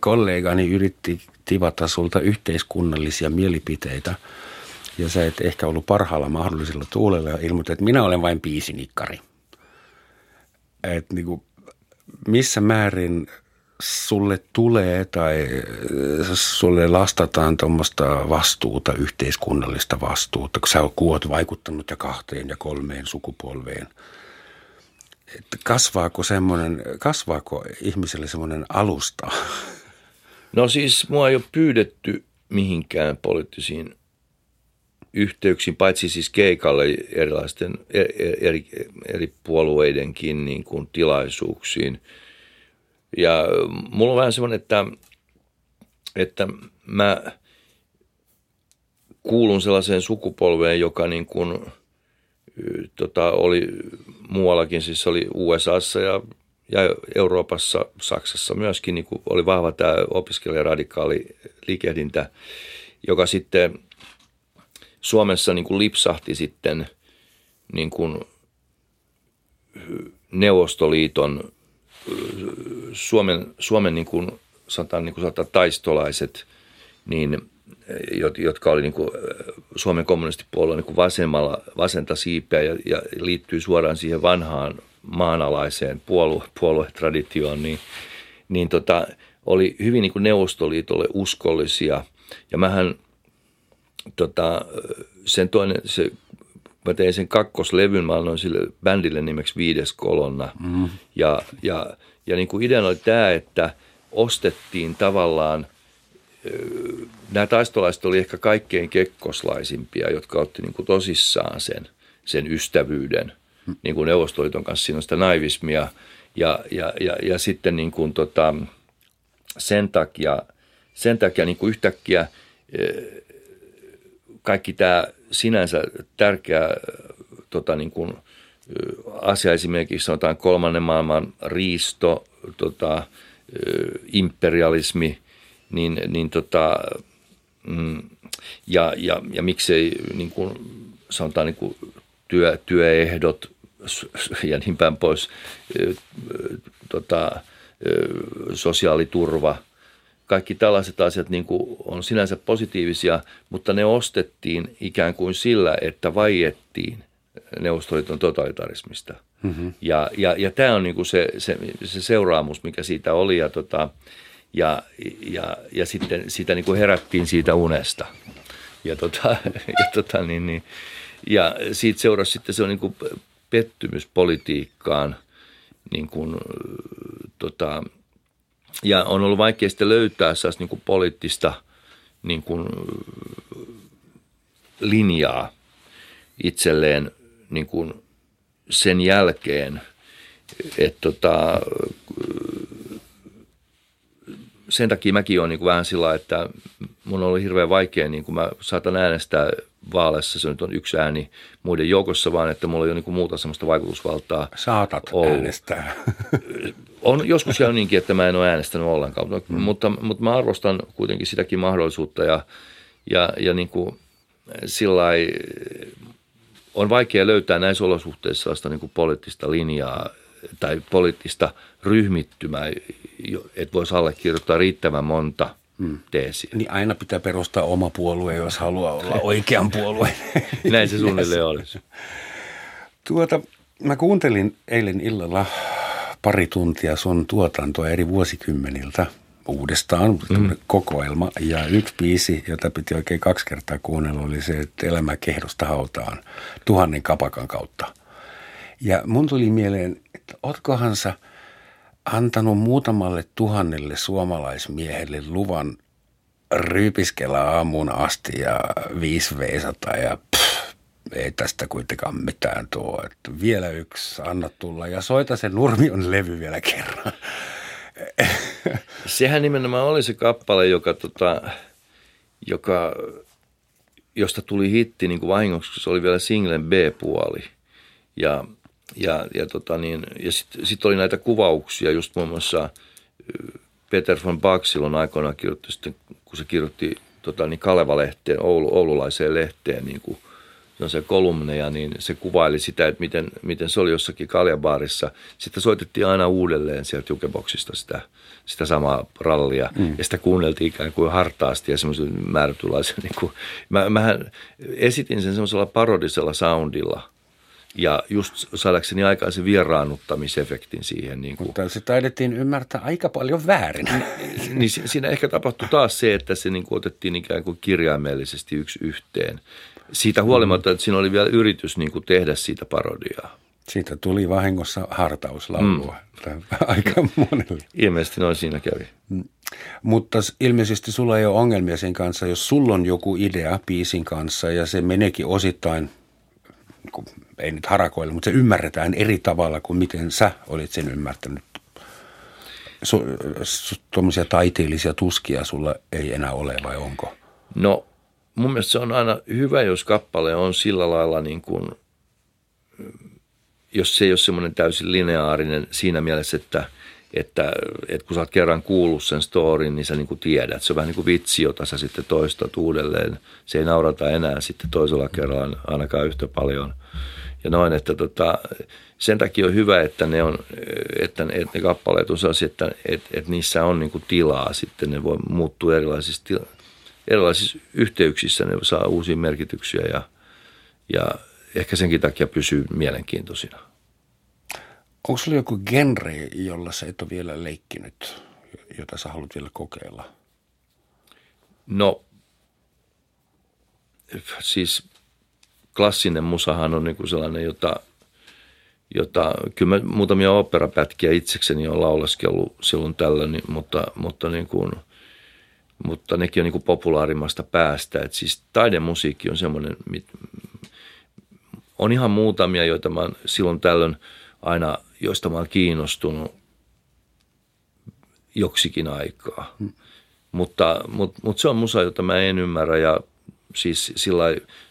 kollegani yritti tivata sulta yhteiskunnallisia mielipiteitä ja sä et ehkä ollut parhaalla mahdollisella tuulella ja ilmoitit, että minä olen vain piisinikkari. Et niin kuin, missä määrin sulle tulee tai sulle lastataan tuommoista vastuuta, yhteiskunnallista vastuuta, kun sä oot vaikuttanut ja kahteen ja kolmeen sukupolveen. Että kasvaako semmoinen, kasvaako ihmiselle semmoinen alusta? No siis mua ei ole pyydetty mihinkään poliittisiin yhteyksiin, paitsi siis keikalle erilaisten e, e, eri, eri puolueidenkin niin kuin tilaisuuksiin – ja mulla on vähän semmoinen, että, että mä kuulun sellaiseen sukupolveen, joka niin kuin, tota, oli muuallakin, siis oli USAssa ja, ja Euroopassa, Saksassa myöskin niin kuin oli vahva tämä opiskelijaradikaali liikehdintä, joka sitten Suomessa niin kuin lipsahti sitten niin kuin Neuvostoliiton Suomen, Suomen niin kuin, sanotaan, niin kuin sanotaan, taistolaiset, niin, jotka oli niin kuin, Suomen kommunistipuolueen niin kuin vasemmalla, vasenta siipeä ja, ja liittyy suoraan siihen vanhaan maanalaiseen puolue, puoluetraditioon, niin, niin tota, oli hyvin niin kuin Neuvostoliitolle uskollisia. Ja mähän tota, sen toinen, se mä tein sen kakkoslevyn, mä annoin sille bändille nimeksi Viides kolonna. Mm. Ja, ja, ja niin kuin ideana oli tämä, että ostettiin tavallaan, nämä taistolaiset oli ehkä kaikkein kekkoslaisimpia, jotka otti niin kuin tosissaan sen, sen ystävyyden. Mm. Niin kuin Neuvostoliiton kanssa siinä on sitä naivismia. Ja, ja, ja, ja sitten niin kuin tota, sen takia, sen takia niin kuin yhtäkkiä kaikki tämä sinänsä tärkeä tota, niin kuin, asia esimerkiksi sanotaan kolmannen maailman riisto, tota, imperialismi, niin, niin tota, mm, ja, ja, ja miksei niin kuin, sanotaan niin kuin työ, työehdot ja niin päin pois, tota, sosiaaliturva – kaikki tällaiset asiat niin kuin on sinänsä positiivisia, mutta ne ostettiin ikään kuin sillä, että vaiettiin Neuvostoliiton totalitarismista. Mm-hmm. Ja, ja, ja tämä on niin kuin se, se, se seuraamus, mikä siitä oli. Ja, tota, ja, ja, ja sitten siitä niin kuin herättiin siitä unesta. Ja, tota, ja, tota, niin, niin, ja siitä seurasi sitten se on niin kuin pettymys politiikkaan, niin kuin, tota, ja on ollut vaikea sitten löytää niin kuin poliittista niin kuin linjaa itselleen niin kuin sen jälkeen, että tota, sen takia mäkin olen niin kuin vähän sillä että mun ollut hirveän vaikea, niin kuin mä saatan äänestää vaaleissa, se nyt on yksi ääni muiden joukossa, vaan että mulla ei ole niin kuin muuta sellaista vaikutusvaltaa Saatat ollut. äänestää. on joskus käynyt niinkin, että mä en ole äänestänyt ollenkaan, mm. mutta, mutta mä arvostan kuitenkin sitäkin mahdollisuutta ja, ja, ja niin kuin sillai, on vaikea löytää näissä olosuhteissa sellaista niin kuin poliittista linjaa tai poliittista ryhmittymää, että voisi allekirjoittaa riittävän monta mm. teesiä. Niin aina pitää perustaa oma puolue, jos haluaa olla oikean puolueen. Näin se suunnilleen olisi. Tuota, mä kuuntelin eilen illalla pari tuntia sun tuotantoa eri vuosikymmeniltä uudestaan, mm. kokoelma. Ja yksi biisi, jota piti oikein kaksi kertaa kuunnella, oli se, että elämä kehdosta hautaan tuhannen kapakan kautta. Ja mun tuli mieleen, että otkohan sä antanut muutamalle tuhannelle suomalaismiehelle luvan ryypiskellä aamuun asti ja viisi veisata ja pff, ei tästä kuitenkaan mitään tuo. Että vielä yksi, anna tulla ja soita se Nurmion levy vielä kerran. Sehän nimenomaan oli se kappale, joka, tota, joka josta tuli hitti niin kuin vahingoksi, se oli vielä singlen B-puoli. Ja, ja, ja, tota niin, ja sitten sit oli näitä kuvauksia, just muun muassa Peter von Bach silloin aikoinaan kirjoitti sitten, kun se kirjoitti tota, niin Kaleva-lehteen, Oulu, oululaiseen lehteen niin kuin – se kolumneja, niin se kuvaili sitä, että miten, miten se oli jossakin kaljabaarissa. Sitten soitettiin aina uudelleen sieltä jukeboksista sitä, sitä samaa rallia. Mm. Ja sitä kuunneltiin ikään kuin hartaasti ja semmoisella määrätynlaisella. Niin kuin, mä, mähän esitin sen semmoisella parodisella soundilla – ja just saadakseni aikaan se vieraannuttamisefektin siihen. Niin kuin. Mutta se taidettiin ymmärtää aika paljon väärin. niin siinä ehkä tapahtui taas se, että se niin kuin otettiin ikään kuin kirjaimellisesti yksi yhteen. Siitä huolimatta, että siinä oli vielä yritys niin kuin tehdä siitä parodiaa. Siitä tuli vahingossa hartauslaulua mm. aika monelle. Ilmeisesti noin siinä kävi. Mm. Mutta ilmeisesti sulla ei ole ongelmia sen kanssa, jos sulla on joku idea biisin kanssa ja se meneekin osittain, ei nyt harakoilla, mutta se ymmärretään eri tavalla kuin miten sä olit sen ymmärtänyt. Tuommoisia taiteellisia tuskia sulla ei enää ole vai onko? No mun mielestä se on aina hyvä, jos kappale on sillä lailla niin kuin, jos se ei ole semmoinen täysin lineaarinen siinä mielessä, että, että, että kun sä oot kerran kuullut sen storin, niin sä niin kuin tiedät. Se on vähän niin kuin vitsi, jota sä sitten toistat uudelleen. Se ei naurata enää sitten toisella kerralla ainakaan yhtä paljon. Ja noin, että tota, sen takia on hyvä, että ne, on, että, että ne kappaleet on sellaisia, että, että, että niissä on niin tilaa sitten. Ne voi muuttua erilaisissa tiloissa erilaisissa yhteyksissä ne saa uusia merkityksiä ja, ja ehkä senkin takia pysyy mielenkiintoisina. Onko sulla joku genre, jolla sä et ole vielä leikkinyt, jota sä haluat vielä kokeilla? No, siis klassinen musahan on niin sellainen, jota, jota kyllä mä muutamia operapätkiä itsekseni on lauleskellut silloin tällöin, mutta, mutta niin kuin – mutta nekin on niin kuin populaarimmasta päästä. Et siis taidemusiikki on semmoinen, on ihan muutamia, joita mä silloin tällöin aina, joista mä oon kiinnostunut joksikin aikaa. Hmm. Mutta, mutta, mutta se on musa, jota mä en ymmärrä ja siis sillä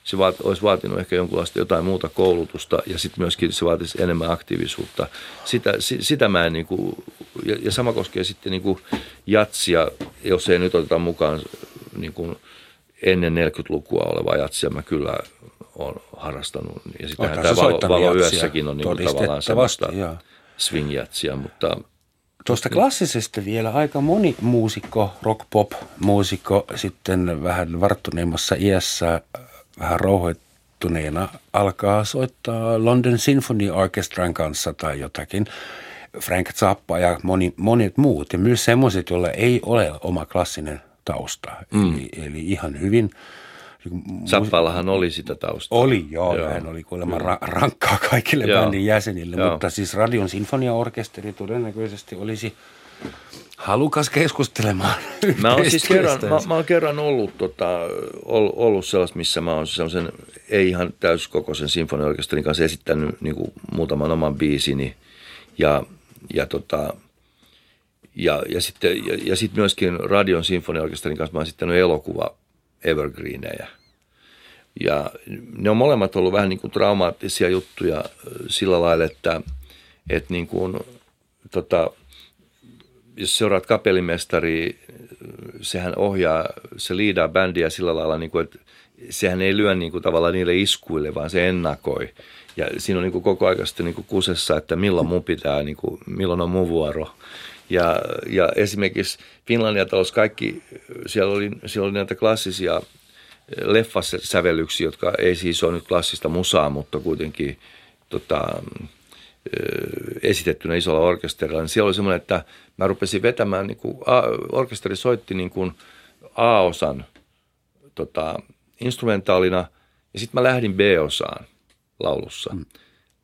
se vaat, olisi vaatinut ehkä jonkunlaista jotain muuta koulutusta ja sitten myöskin se vaatisi enemmän aktiivisuutta. Sitä, sitä mä en niin kuin, ja, ja sama koskee sitten niin kuin jatsia, jos ei nyt oteta mukaan niin kuin ennen 40-lukua olevaa jatsia, mä kyllä olen harrastanut. Ja sitähän tämä valo, valo yössäkin on niin kuin tavallaan sellaista swing-jatsia, mutta Tuosta klassisesta vielä aika moni muusikko, rock pop muusikko sitten vähän varttuneemmassa iässä, vähän rauhoittuneena alkaa soittaa London Symphony Orchestran kanssa tai jotakin. Frank Zappa ja moni, monet muut ja myös semmoiset, joilla ei ole oma klassinen tausta. Mm. Eli, eli ihan hyvin – Sappallahan oli sitä taustaa. Oli, joo. joo. Hän oli kuulemma ra- rankkaa kaikille joo. bändin jäsenille, joo. mutta siis Radion sinfoniaorkesteri todennäköisesti olisi halukas keskustelemaan Mä oon siis kerran, mä, mä oon kerran ollut, tota, ollut sellaista, missä mä oon sellaisen ei ihan täyskokoisen sinfoniaorkesterin kanssa esittänyt niin kuin muutaman oman biisini ja, ja tota, ja, ja sitten ja, ja sit myöskin Radion sinfoniaorkesterin kanssa mä oon esittänyt elokuva evergreenejä. Ja ne on molemmat ollut vähän niin kuin traumaattisia juttuja sillä lailla, että, että niin kuin, tota, jos seuraat kapellimestari, sehän ohjaa, se liidaa bändiä sillä lailla, niin kuin, että sehän ei lyö niin kuin tavallaan niille iskuille, vaan se ennakoi. Ja siinä on niin kuin koko ajan niin kuin kusessa, että milloin mun pitää, niin kuin, milloin on mun vuoro. Ja, ja esimerkiksi Finlandia talous kaikki, siellä oli, siellä oli näitä klassisia leffasävellyksiä, jotka ei siis ole nyt klassista musaa, mutta kuitenkin tota, esitettynä isolla orkesterilla. Niin siellä oli semmoinen, että mä rupesin vetämään, niin kuin, a, orkesteri soitti niin kuin A-osan tota, instrumentaalina ja sitten mä lähdin B-osaan laulussa. Mm.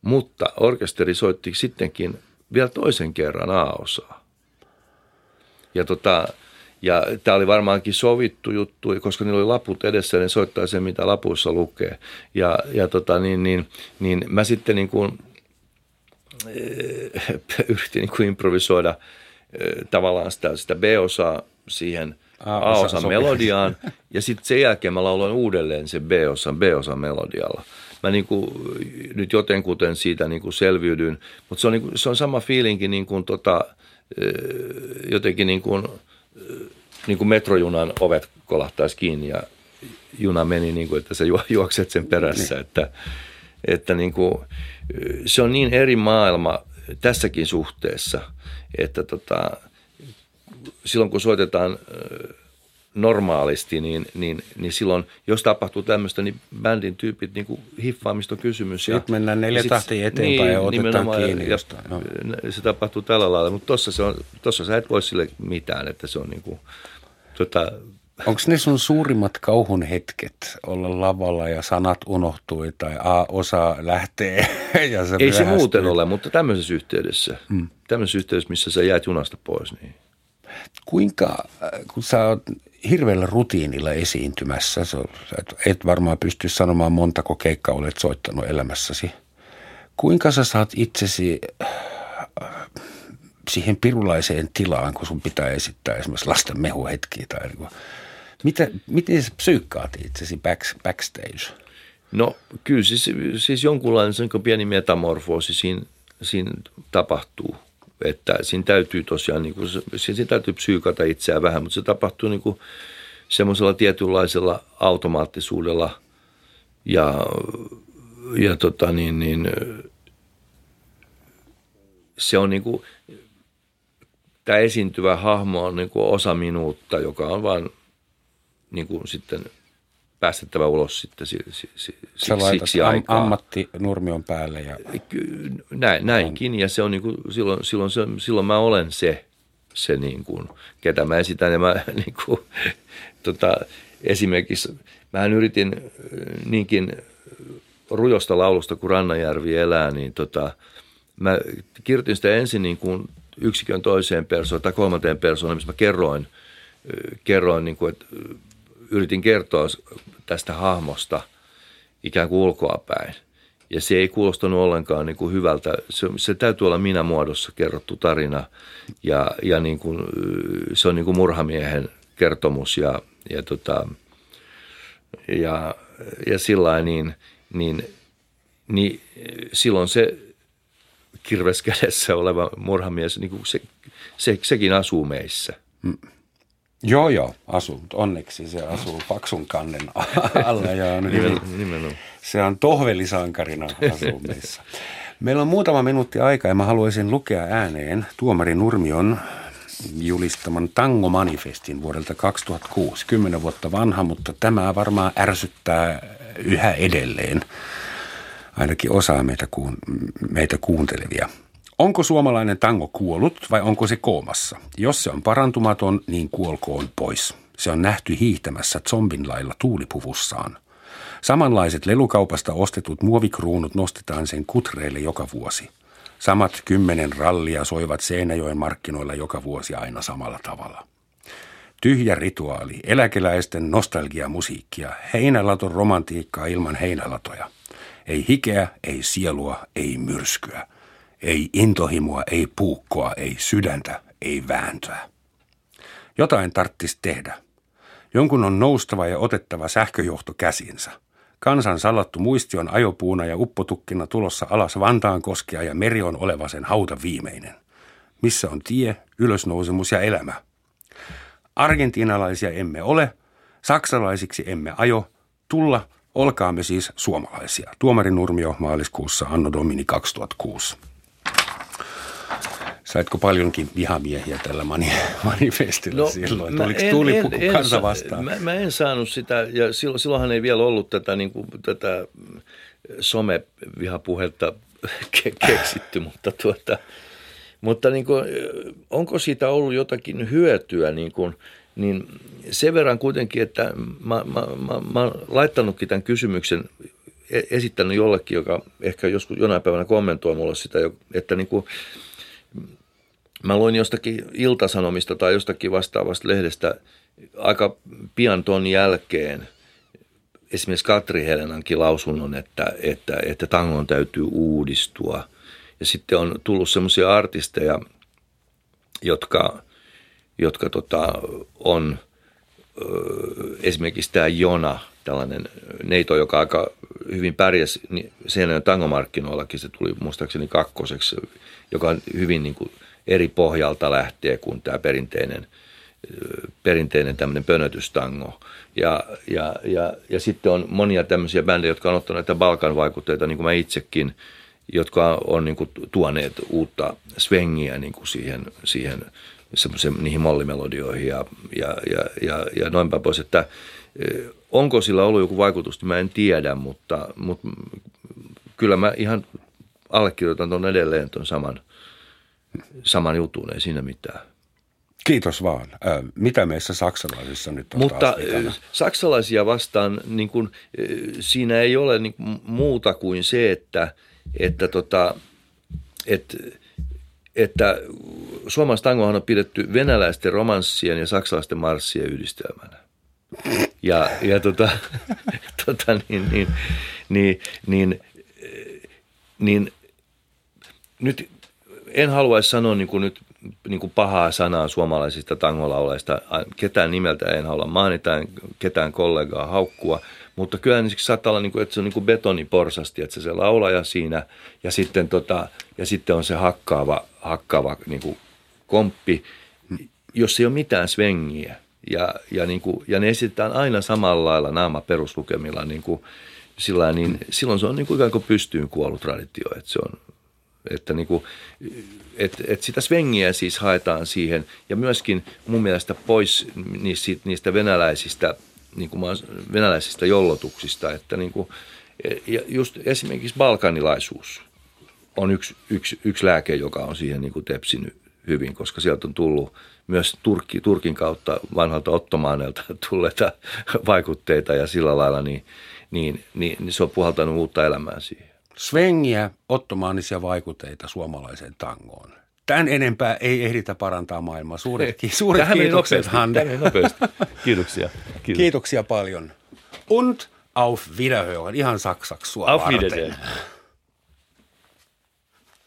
Mutta orkesteri soitti sittenkin vielä toisen kerran A-osaa. Ja, tota, ja tämä oli varmaankin sovittu juttu, koska niillä oli laput edessä, ne soittaa sen, mitä lapuissa lukee. Ja, ja tota, niin, niin, niin mä sitten niin kuin, äh, yritin niin kuin improvisoida äh, tavallaan sitä, sitä B-osaa siihen A-osan melodiaan. Ja sitten sen jälkeen mä lauloin uudelleen sen B-osan, B-osan melodialla mä niin kuin, nyt jotenkuten siitä niin kuin selviydyn. Mutta se, on niin kuin, se on sama fiilinki niin kuin tota, jotenkin niin kuin, niin kuin metrojunan ovet kolahtaisi kiinni ja juna meni niin kuin, että sä juokset sen perässä. Niin. Että, että niin kuin, se on niin eri maailma tässäkin suhteessa, että tota, silloin kun soitetaan normaalisti, niin, niin, niin silloin, jos tapahtuu tämmöistä, niin bändin tyypit niin kuin hiffaamista on kysymys. Sitten ja, mennään neljä tahtia eteenpäin niin, ja otetaan kiinni ja. No. Se tapahtuu tällä lailla, mutta tuossa, se on, tuossa sä et voi sille mitään, että se on niin kuin, tota, Onko ne sun suurimmat kauhun hetket olla lavalla ja sanat unohtui tai A osa lähtee ja se Ei se muuten ole, mutta tämmöisessä yhteydessä, hmm. tämmöisessä yhteydessä, missä sä jäät junasta pois, niin Kuinka, kun sä oot hirveällä rutiinilla esiintymässä, sä et varmaan pysty sanomaan montako keikkaa olet soittanut elämässäsi. Kuinka sä saat itsesi äh, siihen pirulaiseen tilaan, kun sun pitää esittää esimerkiksi lasten mehuhetkiä tai niin mitä, miten sä psyykkaat itsesi back, backstage? No kyllä siis, siis jonkunlainen pieni metamorfoosi siinä, siinä tapahtuu että siinä täytyy tosiaan, niin kuin, siinä täytyy psyykata itseään vähän, mutta se tapahtuu niin kuin semmoisella tietynlaisella automaattisuudella ja, ja tota niin, niin, se on niin kuin, tämä esiintyvä hahmo on niin kuin osa minuutta, joka on vain niin kuin sitten päästettävä ulos sitten si, si, si, Sä siksi am, aikaa. ammatti nurmion päälle. Ja... Näin, näinkin ja se on niin kuin, silloin, silloin, se, silloin mä olen se, se niin kuin, ketä mä esitän ja mä niin kuin, tota, esimerkiksi mä yritin niinkin rujosta laulusta kuin Rannajärvi elää, niin tota, mä kirjoitin sitä ensin niin kuin yksikön toiseen persoonaan tai kolmanteen persoonaan, missä mä kerroin, kerroin niin kuin, että yritin kertoa tästä hahmosta ikään kuin ulkoapäin. Ja se ei kuulostanut ollenkaan niin kuin hyvältä. Se, se täytyy olla minä muodossa kerrottu tarina ja, ja niin kuin, se on niin kuin murhamiehen kertomus ja, ja, tota, ja, ja sillä niin, niin, niin silloin se kirveskädessä oleva murhamies, niin kuin se, se, sekin asuu meissä. Mm. Joo, joo, asuu. Onneksi se asuu paksun kannen alla. Ja on hyvin, Nimenomaan. Se on tohvelisankarina asuu meissä. Meillä on muutama minuutti aikaa ja mä haluaisin lukea ääneen tuomari Nurmion julistaman Tango-manifestin vuodelta 2006. Kymmenen vuotta vanha, mutta tämä varmaan ärsyttää yhä edelleen ainakin osaa meitä, kuun, meitä kuuntelevia. Onko suomalainen tango kuollut vai onko se koomassa? Jos se on parantumaton, niin kuolkoon pois. Se on nähty hiihtämässä zombin lailla tuulipuvussaan. Samanlaiset lelukaupasta ostetut muovikruunut nostetaan sen kutreille joka vuosi. Samat kymmenen rallia soivat Seinäjoen markkinoilla joka vuosi aina samalla tavalla. Tyhjä rituaali, eläkeläisten nostalgiamusiikkia, heinälaton romantiikkaa ilman heinälatoja. Ei hikeä, ei sielua, ei myrskyä – ei intohimoa, ei puukkoa, ei sydäntä, ei vääntöä. Jotain tarttis tehdä. Jonkun on noustava ja otettava sähköjohto käsinsä. Kansan salattu muisti on ajopuuna ja uppotukkina tulossa alas Vantaan koskea ja meri on oleva sen hauta viimeinen. Missä on tie, ylösnousemus ja elämä? Argentiinalaisia emme ole, saksalaisiksi emme ajo, tulla, olkaamme siis suomalaisia. Tuomari Nurmio maaliskuussa Anno Domini 2006. Saitko paljonkin vihamiehiä tällä mani, manifestilla no, silloin? Oliko en, kansa vastaan? Mä, mä en saanut sitä, ja silloin, silloinhan ei vielä ollut tätä, niin kuin, tätä somevihapuhetta ke- keksitty, mutta, tuota, mutta niin kuin, onko siitä ollut jotakin hyötyä, niin, kuin, niin sen verran kuitenkin, että mä, mä, mä, mä olen laittanutkin tämän kysymyksen, e-, esittänyt jollekin, joka ehkä joskus jonain päivänä kommentoi mulle sitä, että niin kuin, Mä luin jostakin iltasanomista tai jostakin vastaavasta lehdestä aika pian ton jälkeen esimerkiksi Katri Helenankin lausunnon, että, että, että tangon täytyy uudistua. Ja sitten on tullut semmoisia artisteja, jotka, jotka tota, on esimerkiksi tämä Jona, tällainen neito, joka aika hyvin pärjäsi niin sen tangomarkkinoillakin, se tuli muistaakseni kakkoseksi, joka on hyvin niin kuin – eri pohjalta lähtee kuin tämä perinteinen, perinteinen tämmöinen pönötystango. Ja, ja, ja, ja sitten on monia tämmöisiä bändejä, jotka on ottanut näitä Balkan vaikutteita, niin kuin mä itsekin, jotka on niin kuin tuoneet uutta svengiä niin kuin siihen, siihen niihin mollimelodioihin ja, ja, ja, ja, ja noinpä pois, että onko sillä ollut joku vaikutus, niin mä en tiedä, mutta, mutta kyllä mä ihan allekirjoitan tuon edelleen tuon saman – saman jutun, ei siinä mitään. Kiitos vaan. Mitä meissä saksalaisissa nyt on Mutta saksalaisia vastaan niin kuin, siinä ei ole niin kuin muuta kuin se, että, että, tota, että, että suomalaista tangohan on pidetty venäläisten romanssien ja saksalaisten marssien yhdistelmänä. Ja, ja tota, tota, niin, niin, niin, niin, niin nyt en haluaisi sanoa niin kuin nyt niin kuin pahaa sanaa suomalaisista tangolauleista. Ketään nimeltä en halua mainita, ketään kollegaa haukkua. Mutta kyllä niin saattaa olla, niin kuin, että se on niin kuin betoniporsasti, että se laulaja siinä ja sitten, tota, ja sitten on se hakkaava, hakkaava niin kuin komppi, jos ei ole mitään svengiä. Ja, ja, niin kuin, ja ne esitetään aina samalla lailla naama peruslukemilla, niin kuin, sillä niin silloin se on niin kuin ikään kuin pystyyn kuollut traditio. Että se on, että niin kuin, et, et sitä svengiä siis haetaan siihen ja myöskin mun mielestä pois niistä, niistä venäläisistä, niin kuin venäläisistä jollotuksista, että niin kuin, ja just esimerkiksi balkanilaisuus on yksi, yksi, yksi lääke, joka on siihen niin kuin tepsinyt hyvin, koska sieltä on tullut myös Turkki, Turkin kautta vanhalta ottomaaneilta tulleita vaikutteita ja sillä lailla niin, niin, niin, niin se on puhaltanut uutta elämää siihen. Svengiä, ottomaanisia vaikutteita suomalaiseen tangoon. Tämän enempää ei ehditä parantaa maailmaa. Suuret, suuret Tähän kiitokset, Hande. Kiitoksia. Kiitos. Kiitoksia paljon. Und auf Wiederhören. Ihan saksaksi sua Auf Wiedersehen.